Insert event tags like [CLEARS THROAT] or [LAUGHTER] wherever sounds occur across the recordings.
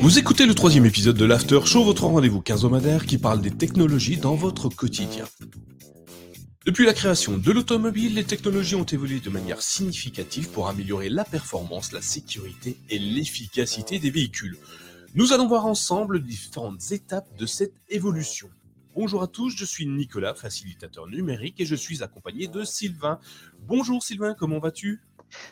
Vous écoutez le troisième épisode de l'After Show, votre rendez-vous quinzomadaire qui parle des technologies dans votre quotidien. Depuis la création de l'automobile, les technologies ont évolué de manière significative pour améliorer la performance, la sécurité et l'efficacité des véhicules. Nous allons voir ensemble différentes étapes de cette évolution. Bonjour à tous, je suis Nicolas, facilitateur numérique et je suis accompagné de Sylvain. Bonjour Sylvain, comment vas-tu?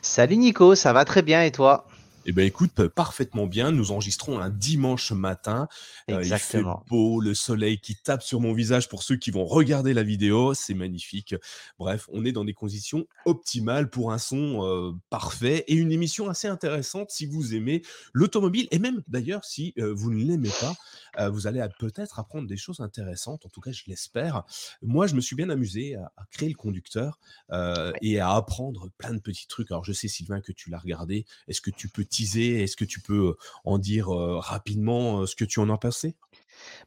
Salut Nico, ça va très bien et toi? Eh bien, écoute, parfaitement bien. Nous enregistrons un dimanche matin. Euh, il fait beau, le soleil qui tape sur mon visage pour ceux qui vont regarder la vidéo. C'est magnifique. Bref, on est dans des conditions optimales pour un son euh, parfait et une émission assez intéressante si vous aimez l'automobile. Et même d'ailleurs, si euh, vous ne l'aimez pas, vous allez peut-être apprendre des choses intéressantes. En tout cas, je l'espère. Moi, je me suis bien amusé à, créer le conducteur et à apprendre plein de petits trucs. Alors, je sais, Sylvain, que tu l'as regardé. Est-ce que tu peux est-ce que tu peux en dire rapidement ce que tu en as pensé?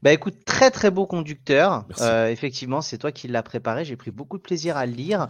Bah écoute, très très beau conducteur. effectivement, c'est toi qui l'as préparé. J'ai pris beaucoup de plaisir à le lire.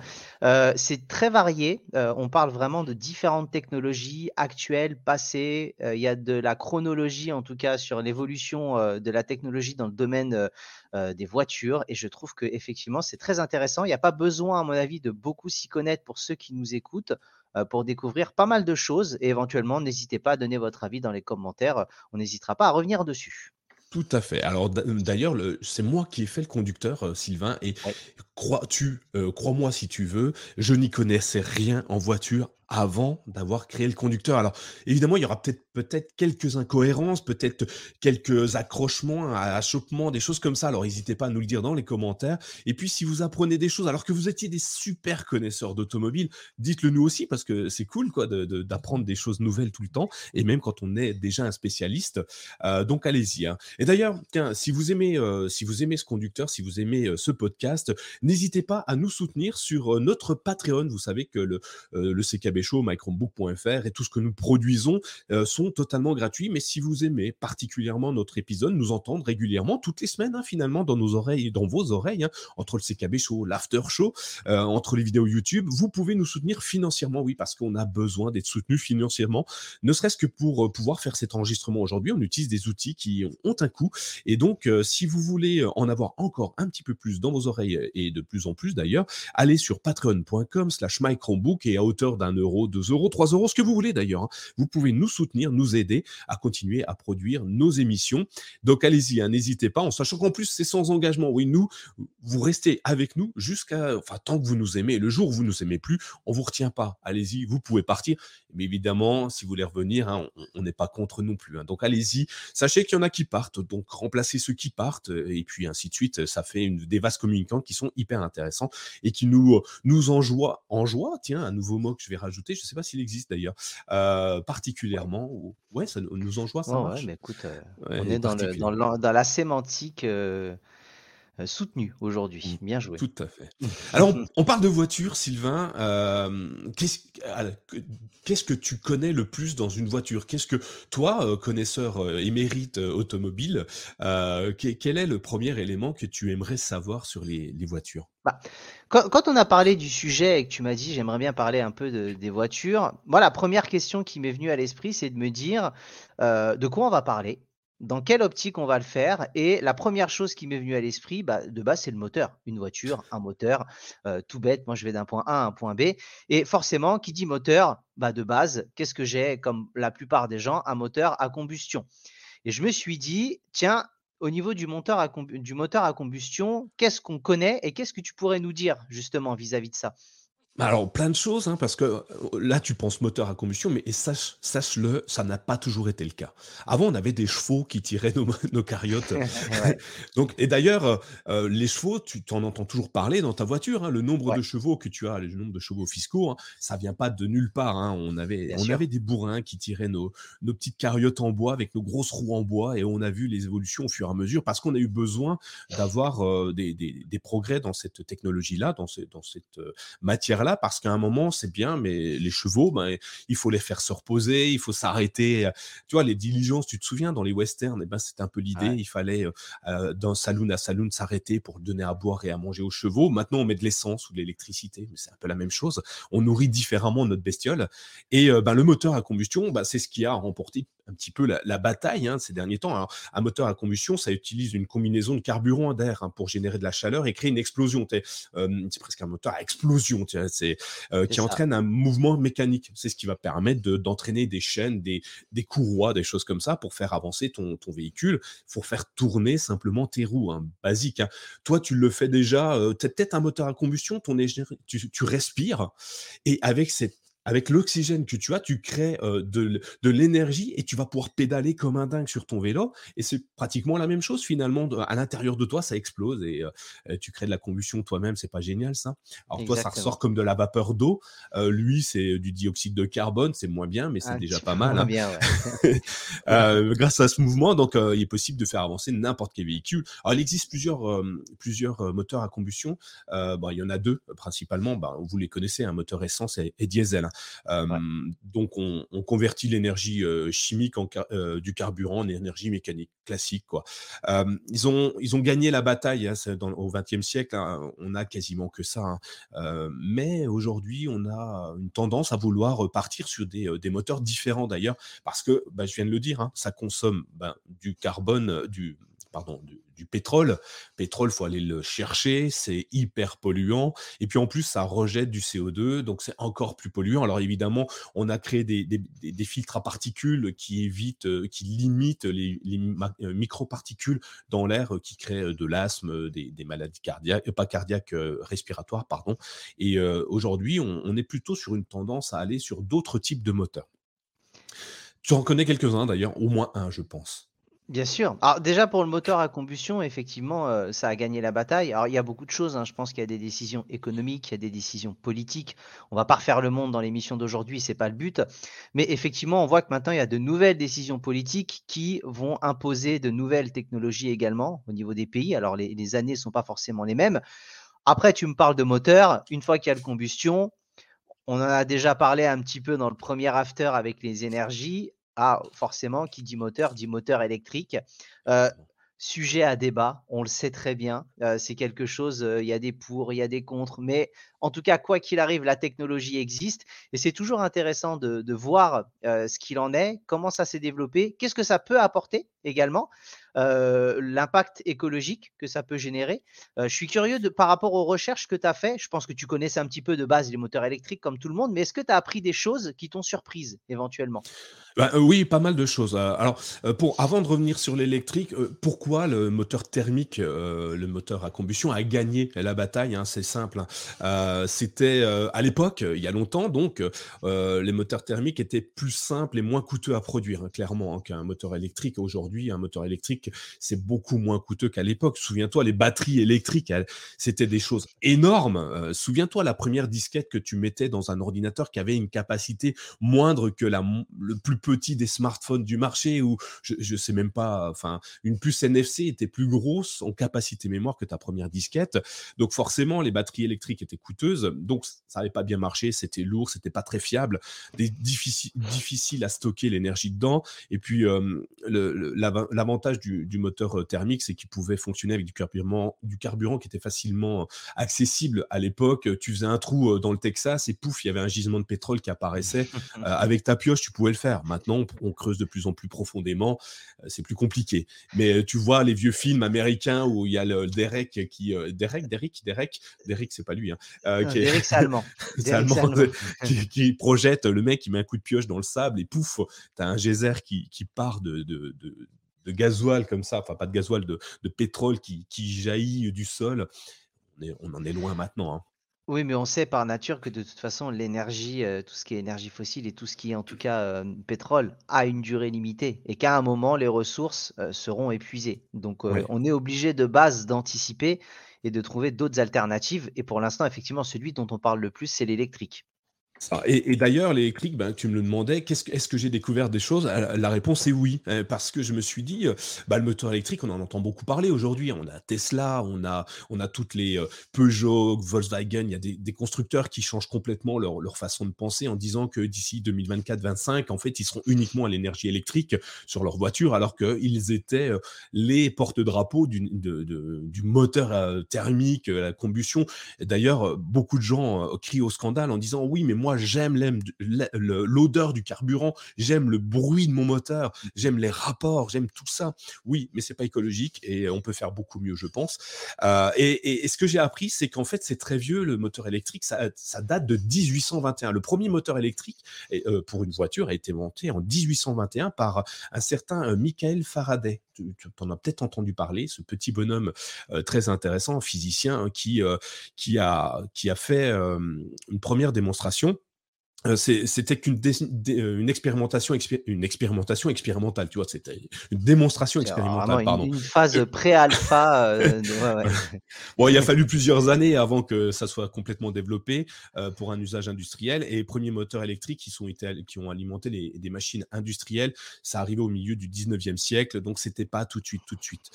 c'est très varié. on parle vraiment de différentes technologies actuelles, passées. Il y a de la chronologie, en tout cas, sur l'évolution de la technologie dans le domaine des voitures. Et je trouve que effectivement, c'est très intéressant. Il n'y a pas besoin, à mon avis, de beaucoup s'y connaître pour ceux qui nous écoutent. Euh, pour découvrir pas mal de choses et éventuellement n'hésitez pas à donner votre avis dans les commentaires. On n'hésitera pas à revenir dessus. Tout à fait. Alors d'ailleurs, c'est moi qui ai fait le conducteur, euh, Sylvain, et crois-tu, euh, crois-moi si tu veux, je n'y connaissais rien en voiture avant d'avoir créé le conducteur. Alors évidemment, il y aura peut-être peut-être quelques incohérences, peut-être quelques accrochements, achoppements, des choses comme ça. Alors n'hésitez pas à nous le dire dans les commentaires. Et puis si vous apprenez des choses, alors que vous étiez des super connaisseurs d'automobile, dites-le nous aussi parce que c'est cool quoi d'apprendre des choses nouvelles tout le temps et même quand on est déjà un spécialiste. Euh, donc allez-y. Hein. Et d'ailleurs, si vous aimez euh, si vous aimez ce conducteur, si vous aimez euh, ce podcast, n'hésitez pas à nous soutenir sur notre Patreon. Vous savez que le, le CKB Show, mychromebook.fr et tout ce que nous produisons euh, sont totalement gratuits. Mais si vous aimez particulièrement notre épisode, nous entendre régulièrement toutes les semaines, hein, finalement, dans nos oreilles, dans vos oreilles, hein, entre le CKB Show, l'After Show, euh, entre les vidéos YouTube, vous pouvez nous soutenir financièrement, oui, parce qu'on a besoin d'être soutenu financièrement, ne serait-ce que pour euh, pouvoir faire cet enregistrement aujourd'hui. On utilise des outils qui ont un coût. Et donc, si vous voulez en avoir encore un petit peu plus dans vos oreilles et de plus en plus d'ailleurs, allez sur patreon.com slash et à hauteur d'un euro 2 euros, 3 euros, ce que vous voulez d'ailleurs. Hein. Vous pouvez nous soutenir, nous aider à continuer à produire nos émissions. Donc allez-y, hein, n'hésitez pas, en sachant qu'en plus c'est sans engagement. Oui, nous, vous restez avec nous jusqu'à, enfin tant que vous nous aimez. Le jour où vous nous aimez plus, on vous retient pas. Allez-y, vous pouvez partir. Mais évidemment, si vous voulez revenir, hein, on n'est pas contre non plus. Donc allez-y. Sachez qu'il y en a qui partent, donc remplacez ceux qui partent et puis ainsi de suite. Ça fait des vases communicants qui sont hyper intéressants et qui nous nous enjoient, enjoie, tiens, un nouveau mot que je vais rajouter je ne sais pas s'il existe d'ailleurs, euh, particulièrement. Ouais, ça nous enjoie, ça marche. mais écoute, euh, on est dans, dans, la sémantique euh, soutenue aujourd'hui. Mmh. Bien joué. Tout à fait. Alors, on, parle de voiture, Sylvain. Qu'est-ce que tu connais le plus dans une voiture? Qu'est-ce que toi, connaisseur émérite automobile, quel est le premier élément que tu aimerais savoir sur les, les voitures? Bah, quand, on a parlé du sujet et que tu m'as dit j'aimerais bien parler un peu des voitures, moi la première question qui m'est venue à l'esprit c'est de me dire euh, de quoi on va parler, dans quelle optique on va le faire et la première chose qui m'est venue à l'esprit bah, de base c'est le moteur, une voiture, un moteur, euh, tout bête, moi je vais d'un point A à un point B. Et forcément qui dit moteur, bah, de base qu'est-ce que j'ai comme la plupart des gens un moteur à combustion? Et je me suis dit, tiens, au niveau du moteur à, combustion, qu'est-ce qu'on connaît et qu'est-ce que tu pourrais nous dire justement vis-à-vis de ça? Alors, plein de choses, hein, parce que euh, là, tu penses moteur à combustion, mais sache, sache-le, ça n'a pas toujours été le cas. Avant, on avait des chevaux qui tiraient nos, [LAUGHS] nos cariotes. [LAUGHS] Donc, et d'ailleurs, euh, euh, les chevaux, tu t'en entends toujours parler dans ta voiture. Hein, le nombre de chevaux que tu as, le nombre de chevaux fiscaux, hein, ça vient pas de nulle part. Hein. On, avait, on avait des bourrins qui tiraient nos, nos petites cariotes en bois avec nos grosses roues en bois, et on a vu les évolutions au fur et à mesure, parce qu'on a eu besoin d'avoir des, des, des, progrès dans cette technologie-là, dans, dans cette matière-là parce qu'à un moment, c'est bien, mais les chevaux, ben, il faut les faire se reposer, il faut s'arrêter. Tu vois, les diligences, tu te souviens, dans les westerns, eh ben, c'était un peu l'idée. Il fallait, euh, d'un saloon à saloon, s'arrêter pour donner à boire et à manger aux chevaux. Maintenant, on met de l'essence ou de l'électricité, mais c'est un peu la même chose. On nourrit différemment notre bestiole. Et ben, le moteur à combustion, ben, c'est ce qui a remporté un petit peu la, bataille hein, ces derniers temps. un moteur à combustion, ça utilise une combinaison de carburant d'air hein, pour générer de la chaleur et créer une explosion. Euh, c'est presque un moteur à explosion, c'est euh, qui entraîne un mouvement mécanique. C'est ce qui va permettre d'entraîner des chaînes, des, des, courroies, des choses comme ça pour faire avancer ton, ton véhicule, pour faire tourner simplement tes roues, hein, basique. Toi, tu le fais déjà. Euh, peut-être un moteur à combustion, ton tu, tu respires et avec cette avec l'oxygène que tu as, tu crées de, l'énergie et tu vas pouvoir pédaler comme un dingue sur ton vélo. Et c'est pratiquement la même chose finalement. À l'intérieur de toi, ça explose et tu crées de la combustion toi-même. C'est pas génial ça Alors toi, ça ressort comme de la vapeur d'eau. lui, c'est du dioxyde de carbone. C'est moins bien, mais c'est déjà pas mal. Hein. Bien, [LAUGHS] [LAUGHS] grâce à ce mouvement, donc il est possible de faire avancer n'importe quel véhicule. Alors il existe plusieurs, plusieurs moteurs à combustion. bon, il y en a deux principalement. Bah, vous les connaissez, un moteur essence et, diesel. Hein. Donc, on, convertit l'énergie chimique du carburant en énergie mécanique classique. Ils, ont, ils ont gagné la bataille hein, au XXe siècle. Hein, on a quasiment que ça. Hein. mais aujourd'hui, on a une tendance à vouloir partir sur des, des moteurs différents d'ailleurs, parce que, bah, je viens de le dire, ça consomme ben, du carbone, du, pardon, du, pétrole. Pétrole, faut aller le chercher, c'est hyper polluant. Et puis en plus, ça rejette du CO2, donc c'est encore plus polluant. Alors évidemment, on a créé des, filtres à particules qui évitent, euh, qui limitent les, euh, microparticules dans l'air euh, qui créent de l'asthme, des, maladies cardiaques, pas cardiaques, respiratoires, pardon. Et aujourd'hui, on, on est plutôt sur une tendance à aller sur d'autres types de moteurs. Tu en connais quelques-uns d'ailleurs, au moins un, je pense. Bien sûr. Alors déjà pour le moteur à combustion, effectivement, euh, ça a gagné la bataille. Alors il y a beaucoup de choses. hein. Je pense qu'il y a des décisions économiques, il y a des décisions politiques. On va pas refaire le monde dans l'émission d'aujourd'hui, c'est pas le but. Mais effectivement, on voit que maintenant il y a de nouvelles décisions politiques qui vont imposer de nouvelles technologies également au niveau des pays. Alors les, années sont pas forcément les mêmes. Après, tu me parles de moteur. Une fois qu'il y a le combustion, on en a déjà parlé un petit peu dans le premier after avec les énergies. Ah, forcément, qui dit moteur, dit moteur électrique. Euh, sujet à débat, on le sait très bien. Euh, c'est quelque chose, euh, il y a des pour, il y a des contre, mais en tout cas, quoi qu'il arrive, la technologie existe et c'est toujours intéressant de, voir ce qu'il en est, comment ça s'est développé, qu'est-ce que ça peut apporter? Également, l'impact écologique que ça peut générer. je suis curieux de, par rapport aux recherches que tu as fait. Je pense que tu connaissais un petit peu de base les moteurs électriques comme tout le monde, mais est-ce que tu as appris des choses qui t'ont surprise éventuellement? Bah, oui, pas mal de choses. Alors, pour, avant de revenir sur l'électrique, pourquoi le moteur thermique, le moteur à combustion, a gagné la bataille hein, C'est simple. Hein. C'était à l'époque, il y a longtemps, donc les moteurs thermiques étaient plus simples et moins coûteux à produire, hein, clairement, qu'un moteur électrique. Aujourd'hui, un moteur électrique, c'est beaucoup moins coûteux qu'à l'époque. Souviens-toi, les batteries électriques, c'était des choses énormes. Souviens-toi la première disquette que tu mettais dans un ordinateur qui avait une capacité moindre que la, le plus petit des smartphones du marché ou je, je sais même pas, enfin, une puce NFC était plus grosse en capacité mémoire que ta première disquette. Donc forcément, les batteries électriques étaient coûteuses. Donc ça n'avait pas bien marché, c'était lourd, c'était pas très fiable, des, difficile, à stocker l'énergie dedans. Et puis l'avantage du, du, moteur thermique, c'est qu'il pouvait fonctionner avec du carburant, du carburant qui était facilement accessible à l'époque. Tu faisais un trou dans le Texas et pouf, il y avait un gisement de pétrole qui apparaissait. [LAUGHS] avec ta pioche, tu pouvais le faire. Maintenant, on creuse de plus en plus profondément. Euh, c'est plus compliqué. Mais euh, tu vois les vieux films américains où il y a le Derek qui. Euh, Derek, Derek, Derek, Derek, c'est pas lui. Hein, qui Derek, c'est allemand. [LAUGHS] qui, projette le mec qui met un coup de pioche dans le sable et pouf, tu as un geyser qui, qui part de, de, de de gasoil comme ça, enfin pas de gasoil, de, de pétrole qui, qui, jaillit du sol. On, est, on, en est loin maintenant. Hein. Oui, mais on sait par nature que de toute façon, l'énergie, euh, tout ce qui est énergie fossile et tout ce qui est en tout cas euh, pétrole, a une durée limitée et qu'à un moment, les ressources euh, seront épuisées. Donc, on est obligé de base d'anticiper et de trouver d'autres alternatives. Et pour l'instant, effectivement, celui dont on parle le plus, c'est l'électrique. Et, d'ailleurs, l'électrique, ben, tu me le demandais, est-ce que j'ai découvert des choses? Euh, La réponse est oui, euh, parce que je me suis dit, euh, bah, le moteur électrique, on en entend beaucoup parler aujourd'hui. On a Tesla, on a, toutes les Peugeot, Volkswagen, il y a des, constructeurs qui changent complètement leur, leur, façon de penser en disant que d'ici 2024-25, en fait, ils seront uniquement à l'énergie électrique sur leur voiture, alors qu'ils étaient les porte-drapeaux du, du moteur thermique, la combustion. D'ailleurs, beaucoup de gens crient au scandale en disant, oui, mais moi, j'aime l'odeur du carburant, j'aime le bruit de mon moteur, j'aime les rapports, j'aime tout ça. Oui, mais c'est pas écologique et on peut faire beaucoup mieux, je pense. Euh, et, ce que j'ai appris, c'est qu'en fait, c'est très vieux, le moteur électrique, ça, date de 1821. Le premier moteur électrique euh, pour une voiture a été monté en 1821 par un certain euh, Michael Faraday. Tu, en as peut-être entendu parler, ce petit bonhomme très intéressant, physicien, hein, qui, a, fait une première démonstration c'était qu'une euh, une expérimentation une expérimentation expérimentale tu vois c'était une démonstration expérimentale pardon. une, phase pré-alpha euh, [LAUGHS] bon il a fallu plusieurs années avant que ça soit complètement développé pour un usage industriel et les premiers moteurs électriques qui sont été, qui ont alimenté les, des machines industrielles. Ça arrivait au milieu du 19e siècle donc c'était pas tout de suite tout de suite.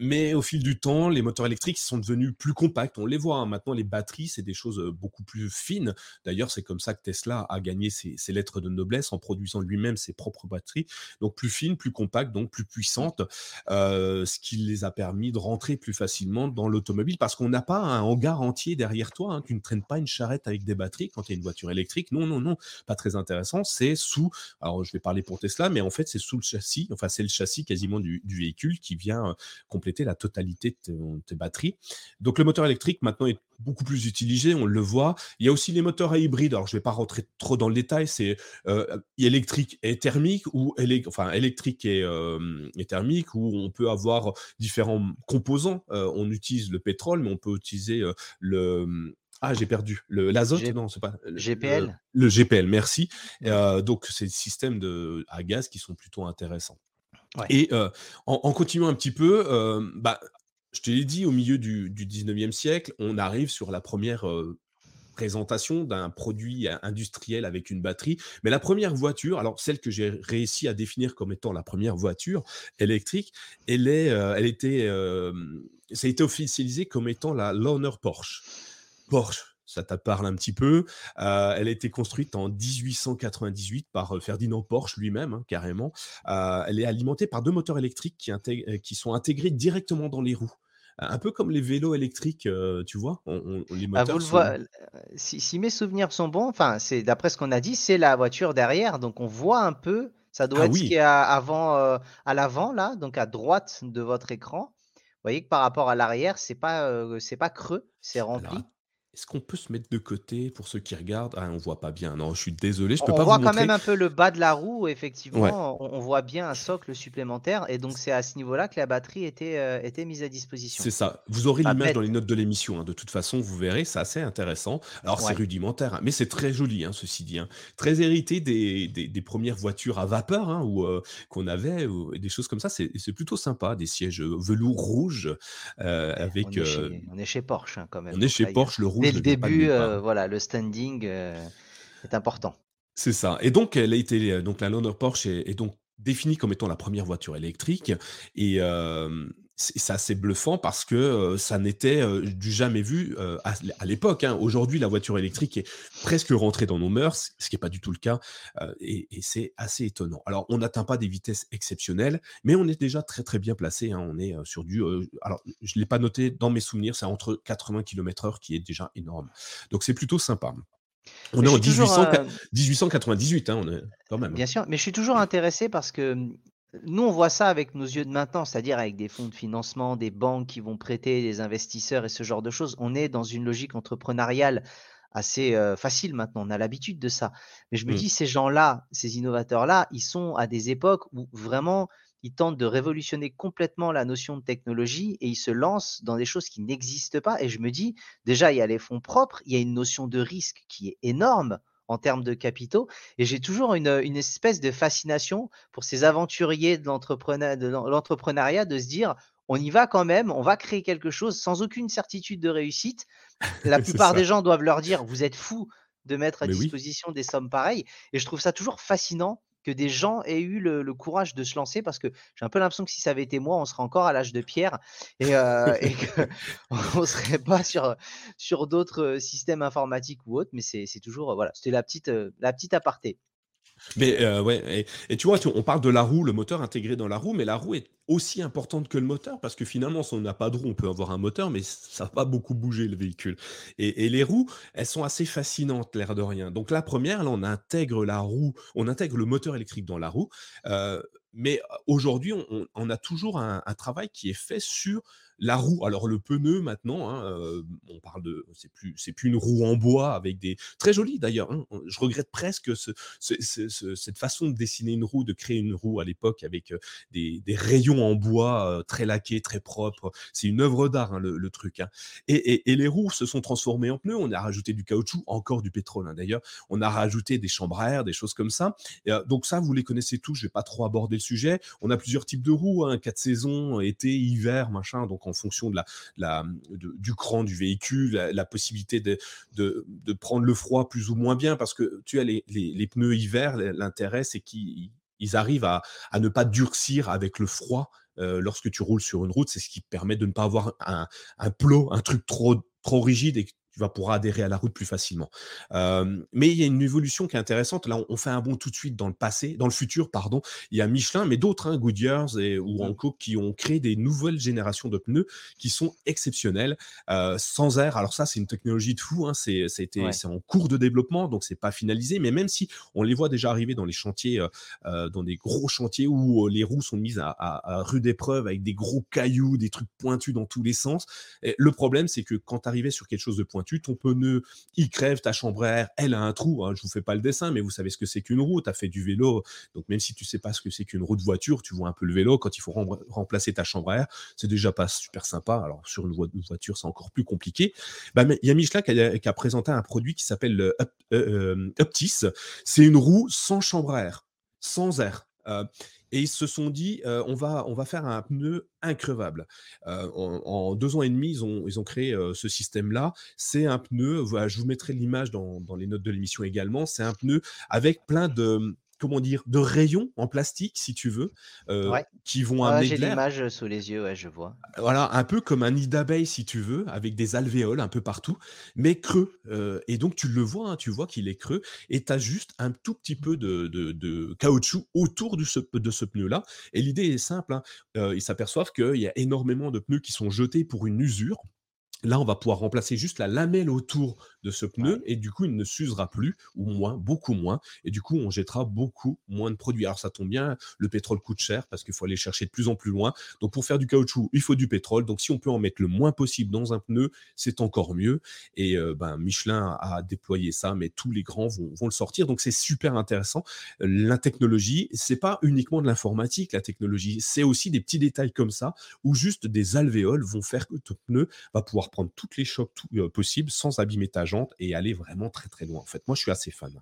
Mais au fil du temps les moteurs électriques sont devenus plus compacts. On les voit hein. maintenant les batteries c'est des choses beaucoup plus fines. D'ailleurs c'est comme ça que Tesla a gagné ses, lettres de noblesse en produisant lui-même ses propres batteries, donc plus fines, plus compactes, donc plus puissantes, euh, ce qui les a permis de rentrer plus facilement dans l'automobile parce qu'on n'a pas un hangar entier derrière toi, hein, tu ne traînes pas une charrette avec des batteries quand il y a une voiture électrique. Non, non, non, pas très intéressant. C'est sous, alors je vais parler pour Tesla, mais en fait c'est sous le châssis, enfin c'est le châssis quasiment du, véhicule qui vient euh, compléter la totalité de tes batteries. Donc le moteur électrique maintenant est beaucoup plus utilisé, on le voit. Il y a aussi les moteurs à hybride. Alors, je ne vais pas rentrer trop dans le détail, c'est euh, électrique et thermique, ou enfin, électrique et, thermique, où on peut avoir différents composants. Euh, on utilise le pétrole, mais on peut utiliser euh, le. Ah, j'ai perdu. L'azote Non, c'est pas. GPL le, GPL, merci. donc, c'est des systèmes de, à gaz qui sont plutôt intéressants. Et en, continuant un petit peu, bah, je te l'ai dit, au milieu du, 19e siècle, on arrive sur la première présentation d'un produit industriel avec une batterie. Mais la première voiture, alors celle que j'ai réussi à définir comme étant la première voiture électrique, elle, est, elle était, ça a été officialisé comme étant la Loner Porsche. Porsche, ça te parle un petit peu. elle a été construite en 1898 par Ferdinand Porsche lui-même, hein, carrément. elle est alimentée par deux moteurs électriques qui, sont intégrés directement dans les roues un peu comme les vélos électriques, tu vois, les bah, moteurs si, mes souvenirs sont bons, enfin, c'est d'après ce qu'on a dit, c'est la voiture derrière, donc on voit un peu, ça doit ah être ce qui est à, avant, à l'avant là, donc à droite de votre écran. Vous voyez que par rapport à l'arrière, c'est pas, c'est pas creux, c'est rempli. Est-ce qu'on peut se mettre de côté pour ceux qui regardent? Ah, on voit pas bien. Non, je suis désolé, je peux on pas voit quand même un peu le bas de la roue, effectivement. On, voit bien un socle supplémentaire. Et donc, c'est à ce niveau-là que la batterie était, euh, était mise à disposition. C'est ça. Vous aurez l'image dans les notes de l'émission. Hein. De toute façon, vous verrez, c'est assez intéressant. Alors, c'est rudimentaire, hein, mais c'est très joli, hein, ceci dit. Très hérité des, des, premières voitures à vapeur ou euh, qu'on avait, ou, des choses comme ça. C'est plutôt sympa. Des sièges velours rouge euh, avec. On est, chez, Porsche, quand même. On est chez Porsche, le rouge dès le début, euh, voilà, le standing euh, est important. C'est ça. Et donc, elle a été, euh, donc la Loner Porsche est, donc définie comme étant la première voiture électrique. Et c'est assez bluffant parce que ça n'était du jamais vu à, l'époque. Hein. Aujourd'hui, la voiture électrique est presque rentrée dans nos mœurs, ce qui n'est pas du tout le cas, et, c'est assez étonnant. Alors, on n'atteint pas des vitesses exceptionnelles, mais on est déjà très très bien placé. Hein. On est sur du, alors je l'ai pas noté dans mes souvenirs, c'est entre 80 km/h qui est déjà énorme. Donc c'est plutôt sympa. On est en 1898, hein, on est quand même. Bien sûr, mais je suis toujours intéressé parce que mmh, nous, on voit ça avec nos yeux de maintenant, c'est-à-dire avec des fonds de financement, des banques qui vont prêter, des investisseurs et ce genre de choses. On est dans une logique entrepreneuriale assez facile maintenant, on a l'habitude de ça. Mais je me mmh. dis, ces gens-là, ces innovateurs-là, ils sont à des époques où vraiment, ils tentent de révolutionner complètement la notion de technologie et ils se lancent dans des choses qui n'existent pas. Et je me dis, déjà, il y a les fonds propres, il y a une notion de risque qui est énorme en termes de capitaux. Et j'ai toujours une, espèce de fascination pour ces aventuriers de l'entrepreneuriat de se dire, on y va quand même, on va créer quelque chose sans aucune certitude de réussite. [LAUGHS] La plupart des gens doivent leur dire, vous êtes fous, de mettre à disposition des sommes pareilles. Et je trouve ça toujours fascinant que des gens aient eu le, courage de se lancer parce que j'ai un peu l'impression que si ça avait été moi, on serait encore à l'âge de pierre et, euh, [LAUGHS] qu'on [LAUGHS] ne serait pas sur, sur d'autres systèmes informatiques ou autres. Mais c'est toujours, voilà, c'était la petite, la petite aparté. Mais euh, ouais, et, tu vois, on parle de la roue, le moteur intégré dans la roue, mais la roue est aussi importante que le moteur parce que finalement, si on n'a pas de roue, on peut avoir un moteur, mais ça va pas beaucoup bouger le véhicule. Et, les roues, elles sont assez fascinantes, l'air de rien. Donc la première, là, on intègre la roue, on intègre le moteur électrique dans la roue, euh, mais aujourd'hui, on, a toujours un, travail qui est fait sur la roue, alors le pneu maintenant, hein, euh, on parle de, c'est plus, c'est plus une roue en bois avec des très jolies d'ailleurs. Hein, je regrette presque cette façon de dessiner une roue, de créer une roue à l'époque avec euh, des, rayons en bois euh, très laqués, très propres. C'est une œuvre d'art hein, le, truc. Et, les roues se sont transformées en pneus. On a rajouté du caoutchouc, encore du pétrole d'ailleurs. On a rajouté des chambres à air, des choses comme ça. donc ça, vous les connaissez tous. Je vais pas trop aborder le sujet. On a plusieurs types de roues, quatre saisons, été, hiver, machin. Donc en fonction de la, du cran du véhicule, la, possibilité de, prendre le froid plus ou moins bien, parce que tu as les, pneus hiver, l'intérêt c'est qu'ils arrivent à, ne pas durcir avec le froid euh, lorsque tu roules sur une route, c'est ce qui permet de ne pas avoir un, un plot, un truc trop, trop rigide et tu vas pouvoir adhérer à la route plus facilement. mais il y a une évolution qui est intéressante. Là, on, fait un bond tout de suite dans le passé, dans le futur, pardon. Il y a Michelin, mais d'autres, hein, Goodyear et, ou mmh. Anko, qui ont créé des nouvelles générations de pneus qui sont exceptionnelles, sans air. Alors ça, c'est une technologie de fou. Hein. C'est en cours de développement, donc c'est pas finalisé. Mais même si on les voit déjà arriver dans les chantiers, dans des gros chantiers où les roues sont mises à, rude épreuve avec des gros cailloux, des trucs pointus dans tous les sens. le problème, c'est que quand tu arrivais sur quelque chose de pointu, ton pneu, il crève, ta chambre à air, elle a un trou. Hein, je vous fais pas le dessin, mais vous savez ce que c'est qu'une roue. Tu as fait du vélo. Donc, même si tu sais pas ce que c'est qu'une roue de voiture, tu vois un peu le vélo. Quand il faut remplacer ta chambre à air, c'est déjà pas super sympa. Alors, sur une, voiture, c'est encore plus compliqué. Bah, il y a Michelin qui a, présenté un produit qui s'appelle euh, euh, Uptis. C'est une roue sans chambre à air, sans air. Euh, et ils se sont dit, on, va, on va faire un pneu increvable. en, deux ans et demi, ils ont, ils ont créé ce système-là. C'est un pneu, je vous mettrai l'image dans, dans, les notes de l'émission également, c'est un pneu avec plein de, comment dire, de rayons en plastique, si tu veux, qui vont amener J'ai l'image sous les yeux, ouais, je vois. Voilà, un peu comme un nid d'abeille, si tu veux, avec des alvéoles un peu partout, mais creux. et donc, tu le vois, hein, tu vois qu'il est creux, et tu as juste un tout petit peu de, caoutchouc autour de ce, de ce pneu-là. Et l'idée est simple, hein, ils s'aperçoivent qu'il y a énormément de pneus qui sont jetés pour une usure. Là, on va pouvoir remplacer juste la lamelle autour de ce pneu et du coup, il ne s'usera plus ou moins, beaucoup moins. Et du coup, on jettera beaucoup moins de produits. Alors, ça tombe bien, le pétrole coûte cher parce qu'il faut aller chercher de plus en plus loin. Donc, pour faire du caoutchouc, il faut du pétrole. Donc, si on peut en mettre le moins possible dans un pneu, c'est encore mieux. Et euh, ben, Michelin a déployé ça, mais tous les grands vont, vont le sortir. Donc, c'est super intéressant. La technologie, c'est pas uniquement de l'informatique, la technologie, c'est aussi des petits détails comme ça où juste des alvéoles vont faire que ton pneu va pouvoir prendre toutes les chocs euh, possibles sans abîmer ta jante et aller vraiment très très loin. En fait, moi, je suis assez fan.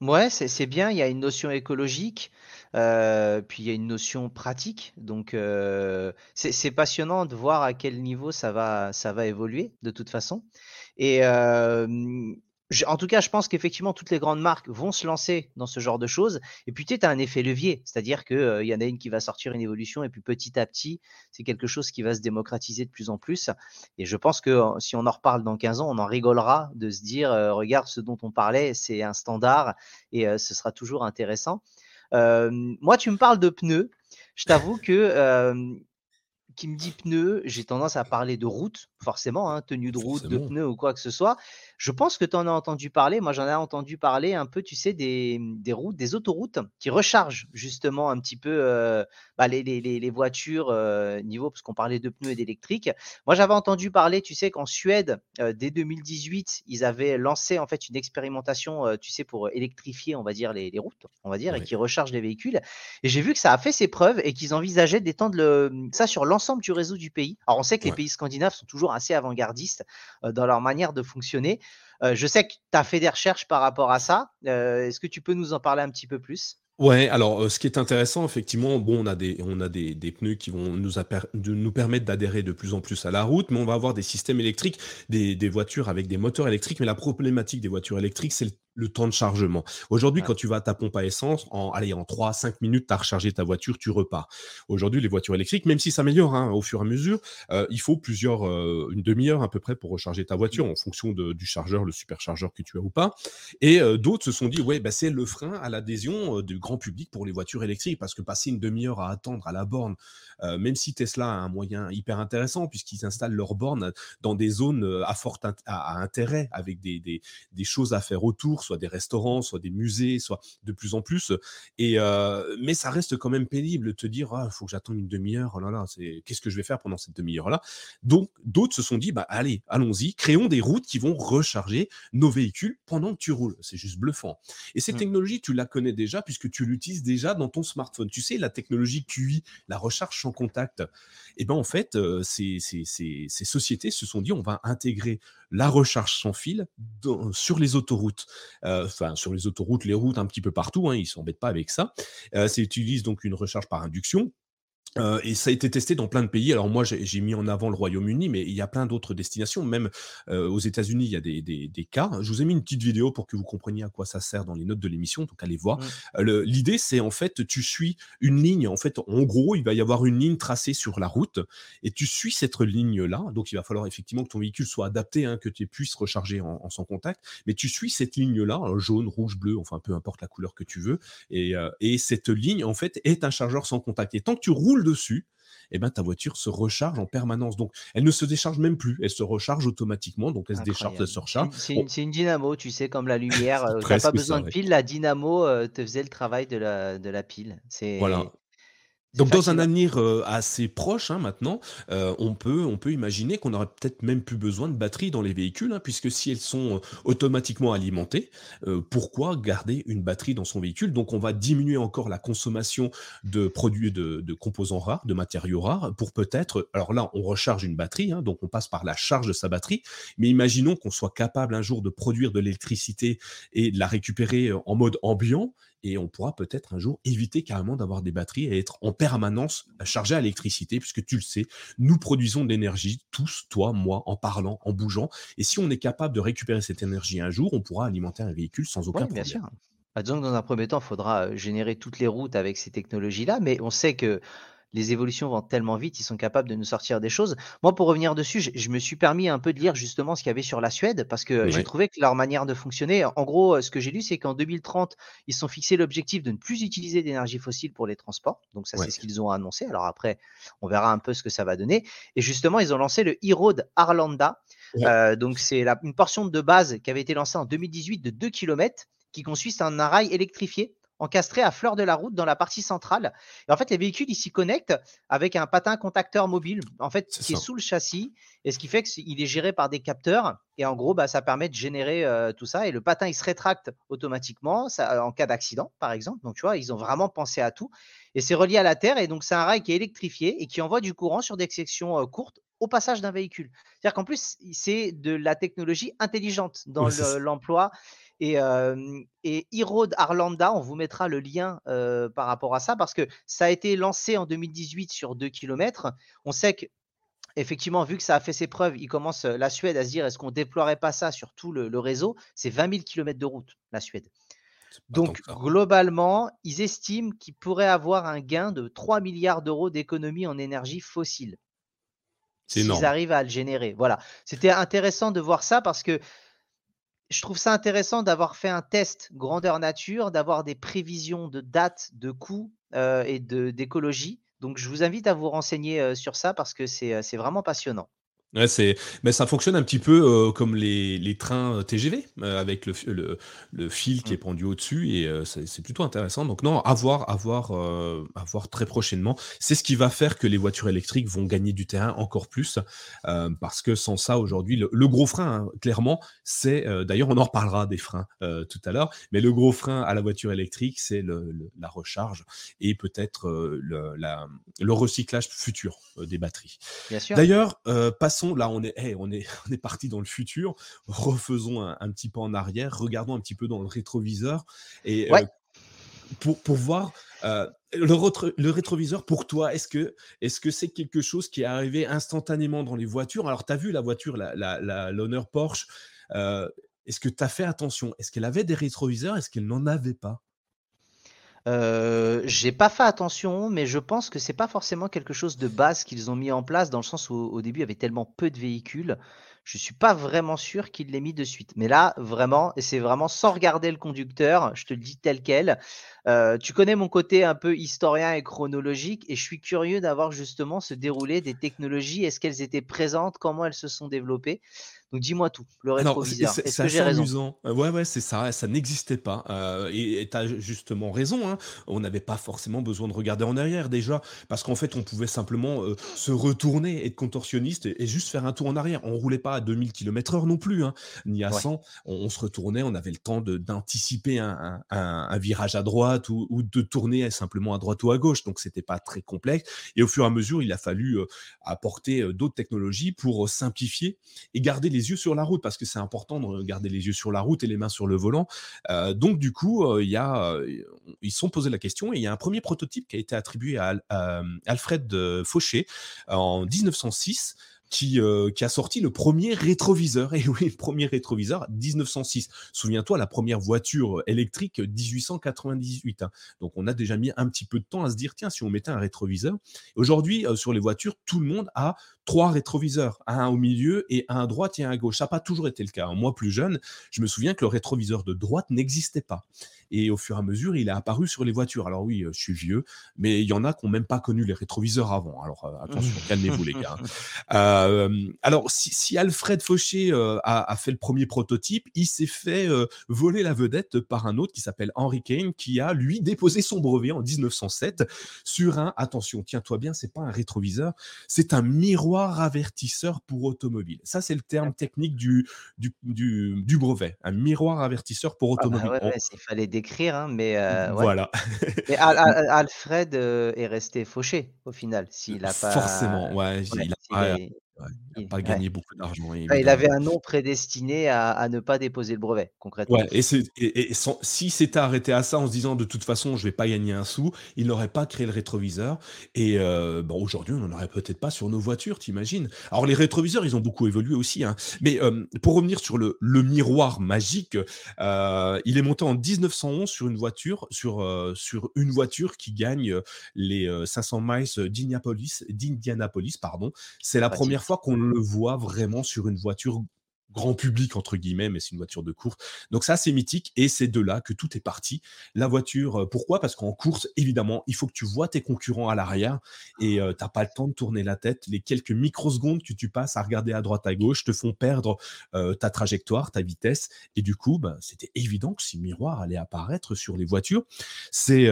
Ouais, c'est bien. Il y a une notion écologique, euh, puis il y a une notion pratique. Donc, euh, c'est passionnant de voir à quel niveau ça va, ça va évoluer de toute façon. Et en tout cas, je pense qu'effectivement, toutes les grandes marques vont se lancer dans ce genre de choses. Et puis, tu as un effet levier, c'est-à-dire qu'il euh, y en a une qui va sortir une évolution, et puis petit à petit, c'est quelque chose qui va se démocratiser de plus en plus. Et je pense que euh, si on en reparle dans 15 ans, on en rigolera de se dire, euh, regarde, ce dont on parlait, c'est un standard, et ce sera toujours intéressant. moi, tu me parles de pneus. Je t'avoue que qui me dit pneus, j'ai tendance à parler de route, forcément, hein, tenue de route, de pneus ou quoi que ce soit. Je pense que tu en as entendu parler. Moi, j'en ai entendu parler un peu, tu sais, des, des, routes, des autoroutes qui rechargent justement un petit peu euh, bah, les, les, les, voitures euh, niveau, parce qu'on parlait de pneus et d'électrique. Moi, j'avais entendu parler, tu sais, qu'en Suède, euh, dès 2018, ils avaient lancé en fait une expérimentation, tu sais, pour électrifier, on va dire, les, routes, on va dire, et qui rechargent les véhicules. Et j'ai vu que ça a fait ses preuves et qu'ils envisageaient d'étendre ça sur l'ensemble du réseau du pays. Alors, on sait que les pays scandinaves sont toujours assez avant-gardistes dans leur manière de fonctionner. Euh, je sais que tu as fait des recherches par rapport à ça. Euh, est-ce que tu peux nous en parler un petit peu plus? Ouais, alors, ce qui est intéressant effectivement, bon, on a des on a des des pneus qui vont nous de nous permettre d'adhérer de plus en plus à la route, mais on va avoir des systèmes électriques, des des voitures avec des moteurs électriques, mais la problématique des voitures électriques, c'est le temps de chargement. Aujourd'hui, Ouais. quand tu vas à ta pompe à essence, en allez, en 3-5 minutes, tu as rechargé ta voiture, tu repars. Aujourd'hui, les voitures électriques, même si ça s'améliore, hein, au fur et à mesure, heu, il faut plusieurs, heu, une demi heure à peu près pour recharger ta voiture en fonction de du chargeur, le superchargeur que tu as ou pas. Et heu, d'autres se sont dit: «Ouais, bah, c'est le frein à l'adhésion, du grand public pour les voitures électriques». Parce que passer une demi heure à attendre à la borne, même si Tesla a un moyen hyper intéressant puisqu'ils installent leurs bornes dans des zones, à fort int à à intérêt avec des des des choses à faire autour, soit des restaurants, soit des musées, soit de plus en plus, et heu, mais ça reste quand même pénible de te dire: «Ah, il faut que j'attende une demi heure, oh là là, c'est qu'est-ce que je vais faire pendant cette demi heure là?» donc d'autres se sont dit: «Bah, allez, allons-y, créons des routes qui vont recharger nos véhicules pendant que tu roules. C'est juste bluffant. Et cette Mmh. technologie, tu la connais déjà puisque tu l'utilises déjà dans ton smartphone. Tu sais, la technologie QI, la recharge sans contact. Et ben en fait, euh, ces, ces- ces- ces sociétés se sont dit on va intégrer la recharge sans fil dans- sur les autoroutes. Euh, sur les autoroutes, les routes un petit peu partout, hein, ils s'embêtent pas avec ça. Euh, c'est utilise donc une recharge par induction Heu et ça a été testé dans plein de pays. Alors moi, j'ai mis en avant le Royaume-Uni, mais il y a plein d'autres destinations. Même, heu, aux États-Unis, il y a des des des cas. Je vous ai mis une petite vidéo pour que vous compreniez à quoi ça sert dans les notes de l'émission, donc allez voir. Le l'idée, c'est en fait, tu suis une ligne. En fait, en gros, il va y avoir une ligne tracée sur la route et tu suis cette ligne-là. Donc il va falloir effectivement que ton véhicule soit adapté, hein, que tu puisses recharger en en sans contact. Mais tu suis cette ligne-là, heu, jaune, rouge, bleu, enfin peu importe la couleur que tu veux et heu et cette ligne, en fait, est un chargeur sans contact et tant que tu roules dessus, eh ben, ta voiture se recharge en permanence. Donc, elle ne se décharge même plus, elle se recharge automatiquement. Donc, elle se décharge, elle se recharge. c'est une dynamo, tu sais, comme la lumière, [LAUGHS] heu, tu pas presque besoin ça, de ouais. pile, la dynamo, heu, te faisait le travail de la de la pile. Voilà. Donc dans un avenir, heu, assez proche, hein, maintenant, heu, on peut on peut imaginer qu'on aurait peut-être même plus besoin de batteries dans les véhicules, hein, puisque si elles sont, heu, automatiquement alimentées, pourquoi garder une batterie dans son véhicule? Donc on va diminuer encore la consommation de produits de de composants rares, de matériaux rares pour peut-être alors là, on recharge une batterie, hein, donc on passe par la charge de sa batterie, mais imaginons qu'on soit capable un jour de produire de l'électricité et de la récupérer, en mode ambiant et on pourra peut-être un jour éviter carrément d'avoir des batteries et être en permanence chargé à l'électricité, puisque tu le sais, nous produisons de l'énergie, tous, toi, moi, en parlant, en bougeant. Et si on est capable de récupérer cette énergie un jour, on pourra alimenter un véhicule sans aucun bien problème. sûr. Bah, disons que dans un premier temps, il faudra, heu, générer toutes les routes avec ces technologies-là, mais on sait que les évolutions vont tellement vite, ils sont capables de nous sortir des choses. Moi, pour revenir dessus, je je me suis permis un peu de lire justement ce qu'il y avait sur la Suède parce que j'ai trouvé que leur manière de fonctionner en gros, heu, ce que j'ai lu, c'est qu'en 2030, ils se sont fixés l'objectif de ne plus utiliser d'énergie fossile pour les transports. Donc ça, c'est ce qu'ils ont annoncé. Alors après, on verra un peu ce que ça va donner et justement, ils ont lancé le e-road Arlanda. ouais. Heu, donc c'est une portion de base qui avait été lancée en 2018 de 2 kilomètres qui consiste en un rail électrifié encastré à fleur de la route dans la partie centrale. Et en fait, les véhicules, ils s'y connectent avec un patin contacteur mobile, en fait, qui est sous le châssis, et ce qui fait qu'il est géré par des capteurs. Et en gros, bah, ça permet de générer euh, tout ça. Et le patin, il se rétracte automatiquement ça, en cas d'accident, par exemple. Donc, tu vois, ils ont vraiment pensé à tout. Et c'est relié à la terre. Et donc, c'est un rail qui est électrifié et qui envoie du courant sur des sections euh, courtes au passage d'un véhicule. C'est-à-dire qu'en plus, c'est de la technologie intelligente dans l'emploi et, euh, et e-road Arlanda, on vous mettra le lien euh, par rapport à ça parce que ça a été lancé en 2018 sur 2 kilomètres. On sait que effectivement, vu que ça a fait ses preuves, il commence la Suède à se dire est-ce qu'on déploierait pas ça sur tout le, le réseau? C'est 20 000 kilomètres de route, la Suède. Donc, ça. globalement, ils estiment qu'ils pourraient avoir un gain de 3 milliards d'euros d'économie en énergie fossile s'ils arrivent à le générer. Voilà. C'était intéressant de voir ça parce que je trouve ça intéressant d'avoir fait un test grandeur nature, d'avoir des prévisions de dates, de coûts euh, et d'écologie. Donc, je vous invite à vous renseigner euh, sur ça parce que c'est euh, c'est vraiment passionnant. Ouais, c'est mais ça fonctionne un petit peu, heu, comme les les trains, heu, TGV, heu, avec le le le fil qui Mm. est pendu au-dessus et c'est c'est plutôt intéressant donc non, à voir à voir, heu, à voir très prochainement. C'est ce qui va faire que les voitures électriques vont gagner du terrain encore plus, parce que sans ça aujourd'hui le le gros frein, hein, clairement, c'est, d'ailleurs on en reparlera des freins, tout à l'heure, mais le gros frein à la voiture électrique, c'est la recharge et peut-être, la le recyclage futur, des batteries. Bien sûr. D'ailleurs, heu, là on est hey, on est [LAUGHS] on est parti dans le futur, refaisons un un petit pas en arrière, regardons un petit peu dans le rétroviseur et Ouais. heu, pour, pour voir euh, le, le, rétroviseur, pour toi, est-ce que c'est quelque chose qui est arrivé instantanément dans les voitures? Alors, tu as vu la voiture, l'honneur la, Porsche. Euh, est-ce que tu as fait attention? Est-ce qu'elle avait des rétroviseurs? Est-ce qu'elle n'en avait pas? Euh, j'ai pas fait attention, mais je pense que c'est pas forcément quelque chose de base qu'ils ont mis en place, dans le sens où au début il y avait tellement peu de véhicules je suis pas vraiment sûr qu'il l'ait mis de suite. Mais là, vraiment, et c'est vraiment sans regarder le conducteur, je te le dis tel quel. Euh, tu connais mon côté un peu historien et chronologique, et je suis curieux d'avoir justement ce déroulé des technologies. Est-ce qu'elles étaient présentes Comment elles se sont développées donc dis-moi tout, le rétroviseur. Est-ce que j'ai raison? amusant. Euh, ouais, ouais, c'est ça, ça n'existait pas. Euh, et tu as justement raison, hein. on n'avait pas forcément besoin de regarder en arrière déjà, parce qu'en fait, on pouvait simplement se retourner, être contorsionniste et, juste faire un tour en arrière. On roulait pas à 2000 km/h non plus, hein, ni à 100. On, se retournait, on avait le temps d'anticiper un, un, virage à droite ou, de tourner simplement à droite ou à gauche. Donc, c'était pas très complexe. Et au fur et à mesure, il a fallu euh, apporter euh, d'autres technologies pour euh, simplifier et garder les yeux sur la route, parce que c'est important de garder les yeux sur la route et les mains sur le volant. donc, du coup, il y a, ils se sont posé la question et il y a un premier prototype qui a été attribué à, à Alfred Fauché en 1906 qui, euh, qui a sorti le premier rétroviseur. Et [LAUGHS] oui, le premier rétroviseur, 1906. Souviens-toi, la première voiture électrique, 1898. Hein. Donc, on a déjà mis un petit peu de temps à se dire, tiens, si on mettait un rétroviseur. Aujourd'hui, euh, sur les voitures, tout le monde a trois rétroviseurs, un au milieu et un à droite et un à gauche. Ça n'a pas toujours été le cas. Moi, plus jeune, je me souviens que le rétroviseur de droite n'existait pas. Et au fur et à mesure, il est apparu sur les voitures. Alors oui, euh, je suis vieux, mais il y en a qui n'ont même pas connu les rétroviseurs avant. Alors euh, attention, calmez-vous les gars. Hein. [LAUGHS] Euh, alors si, Alfred Fauché a, fait le premier prototype, il s'est fait voler la vedette par un autre qui s'appelle Henry Kane, qui a lui déposé son brevet en 1907 sur un, attention, tiens-toi bien, c'est pas un rétroviseur, c'est un miroir avertisseur pour automobile. Ça, c'est le terme technique du, du, du, brevet, un miroir avertisseur pour ah bah automobile. il fallait décrire, hein, mais euh, Voilà. Mais [LAUGHS] Alfred euh, est resté fauché au final, s'il a pas. Forcément, ouais, il a il n'a pas gagné beaucoup d'argent. il avait un nom prédestiné à, ne pas déposer le brevet, concrètement. Ouais, et, et, si c'était arrêté à ça en se disant de toute façon, je vais pas gagner un sou, il n'aurait pas créé le rétroviseur. Et euh, bon, aujourd'hui, on n'en aurait peut-être pas sur nos voitures, t'imagines Alors, les rétroviseurs, ils ont beaucoup évolué aussi. Hein. Mais euh, pour revenir sur le, miroir magique, euh, il est monté en 1911 sur une voiture, sur, sur une voiture qui gagne les 500 miles d'Indianapolis. pardon. C'est la première qu'on le voit vraiment sur une voiture grand public entre guillemets, mais c'est une voiture de course. Donc ça, c'est mythique et c'est de là que tout est parti. La voiture, euh, pourquoi? Parce qu'en course, évidemment, il faut que tu vois tes concurrents à l'arrière et euh, tu n'as pas le temps de tourner la tête. Les quelques microsecondes que tu passes à regarder à droite à gauche te font perdre euh, ta trajectoire, ta vitesse et du coup, ben, c'était évident que ces miroirs allaient apparaître sur les voitures. C'est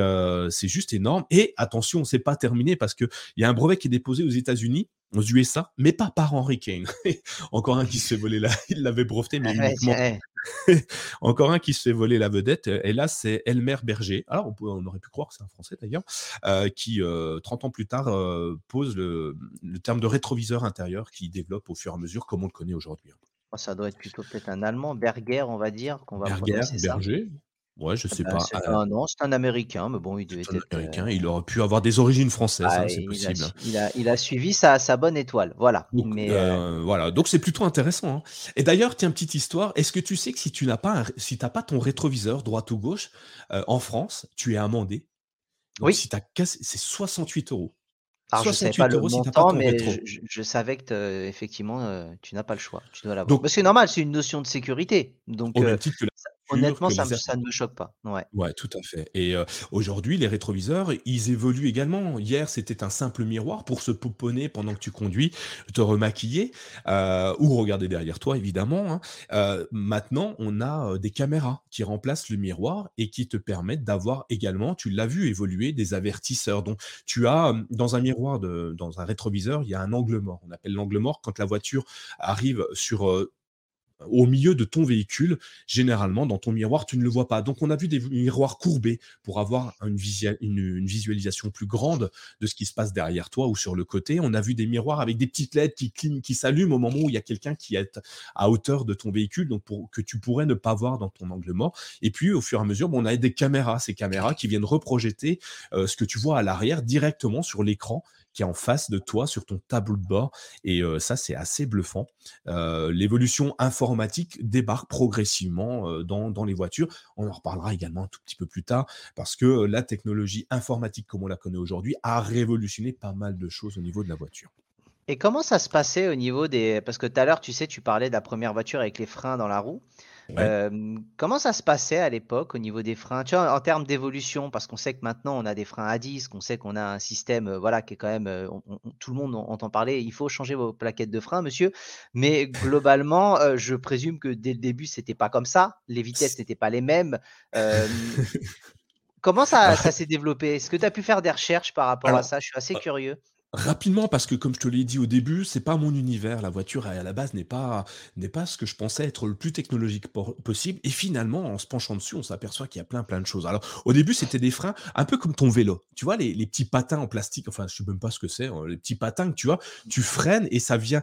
c'est juste énorme. Et attention, c'est pas terminé parce qu'il y a un brevet qui est déposé aux États-Unis aux USA, mais pas par Henry Kane. [LAUGHS] Encore un qui se fait voler la, il l'avait breveté, mais uniquement. [LAUGHS] Encore un qui se fait voler la vedette. Et là, c'est Elmer Berger. Alors, on, aurait pu croire que c'est un Français d'ailleurs, euh, qui 30 euh, ans plus tard euh, pose le, terme de rétroviseur intérieur qui développe au fur et à mesure comme on le connaît aujourd'hui. Oh, ça doit être plutôt peut-être un Allemand, Berger, on va dire, qu'on va Berger, Berger, Ouais, je sais bah, pas. c'est un non, c'est un Américain, mais bon, il devait être, Américain, il aurait pu avoir des origines françaises, hein, c'est possible. il a il a suivi sa sa bonne étoile, voilà. Donc, Mais euh voilà, donc c'est plutôt intéressant, hein. Et d'ailleurs, tiens, petite histoire, est-ce que tu sais que si tu n'as pas si tu pas ton rétroviseur droite ou gauche, euh, en France, tu es amendé? Donc Oui. si tu cassé c'est 68 euros. Alors je savais pas le si montant, mais je savais que effectivement, euh, tu n'as pas le choix, tu dois l'avoir. c'est normal, c'est une notion de sécurité, donc Honnêtement, ça, ne me choque pas. Ouais. Ouais, tout à fait. Et aujourd'hui, les rétroviseurs, ils évoluent également. Hier, c'était un simple miroir pour se pouponner pendant que tu conduis, te remaquiller ou regarder derrière toi, évidemment. Hein. maintenant, on a des caméras qui remplacent le miroir et qui te permettent d'avoir également, tu l'as vu évoluer, des avertisseurs. Donc, tu as dans un miroir, de, dans un rétroviseur, il y a un angle mort. On appelle l'angle mort quand la voiture arrive sur au milieu de ton véhicule, généralement dans ton miroir, tu ne le vois pas. Donc on a vu des miroirs courbés pour avoir une, visualisation plus grande de ce qui se passe derrière toi ou sur le côté. On a vu des miroirs avec des petites LED qui, s'allument au moment où il y a quelqu'un qui est à hauteur de ton véhicule, donc pour, que tu pourrais ne pas voir dans ton angle mort. Et puis au fur et à mesure, on a des caméras, ces caméras qui viennent reprojeter euh, ce que tu vois à l'arrière directement sur l'écran qui est en face de toi sur ton tableau de bord. Et ça, c'est assez bluffant. L'évolution informatique débarque progressivement dans, dans, les voitures. On en reparlera également un tout petit peu plus tard parce que la technologie informatique comme on la connaît aujourd'hui a révolutionné pas mal de choses au niveau de la voiture. Et comment ça se passait au niveau des... Parce que tout à l'heure, tu sais, tu parlais de la première voiture avec les freins dans la roue comment ça se passait à l'époque au niveau des freins? Tu vois, en termes d'évolution, parce qu'on sait que maintenant on a des freins à disque, on sait qu'on a un système, voilà, qui est quand même, tout le monde entend parler: «Il faut changer vos plaquettes de frein monsieur». Mais globalement, je présume que dès le début, c'était pas comme ça. Les vitesses n'étaient pas les mêmes. comment ça [LAUGHS] ça s'est développé? Est-ce que tu as pu faire des recherches par rapport à ça? Je suis assez curieux. Rapidement, parce que comme je te l'ai dit au début, c'est pas mon univers. La voiture, à la base, n'est pas n'est pas ce que je pensais être le plus technologique possible et finalement, en se penchant dessus, on s'aperçoit qu'il y a plein, plein de choses. Alors, au début, c'était des freins un peu comme ton vélo. Tu vois, les les petits patins en plastique, enfin, je sais même pas ce que c'est, hein, les petits patins que tu vois, tu freines et ça vient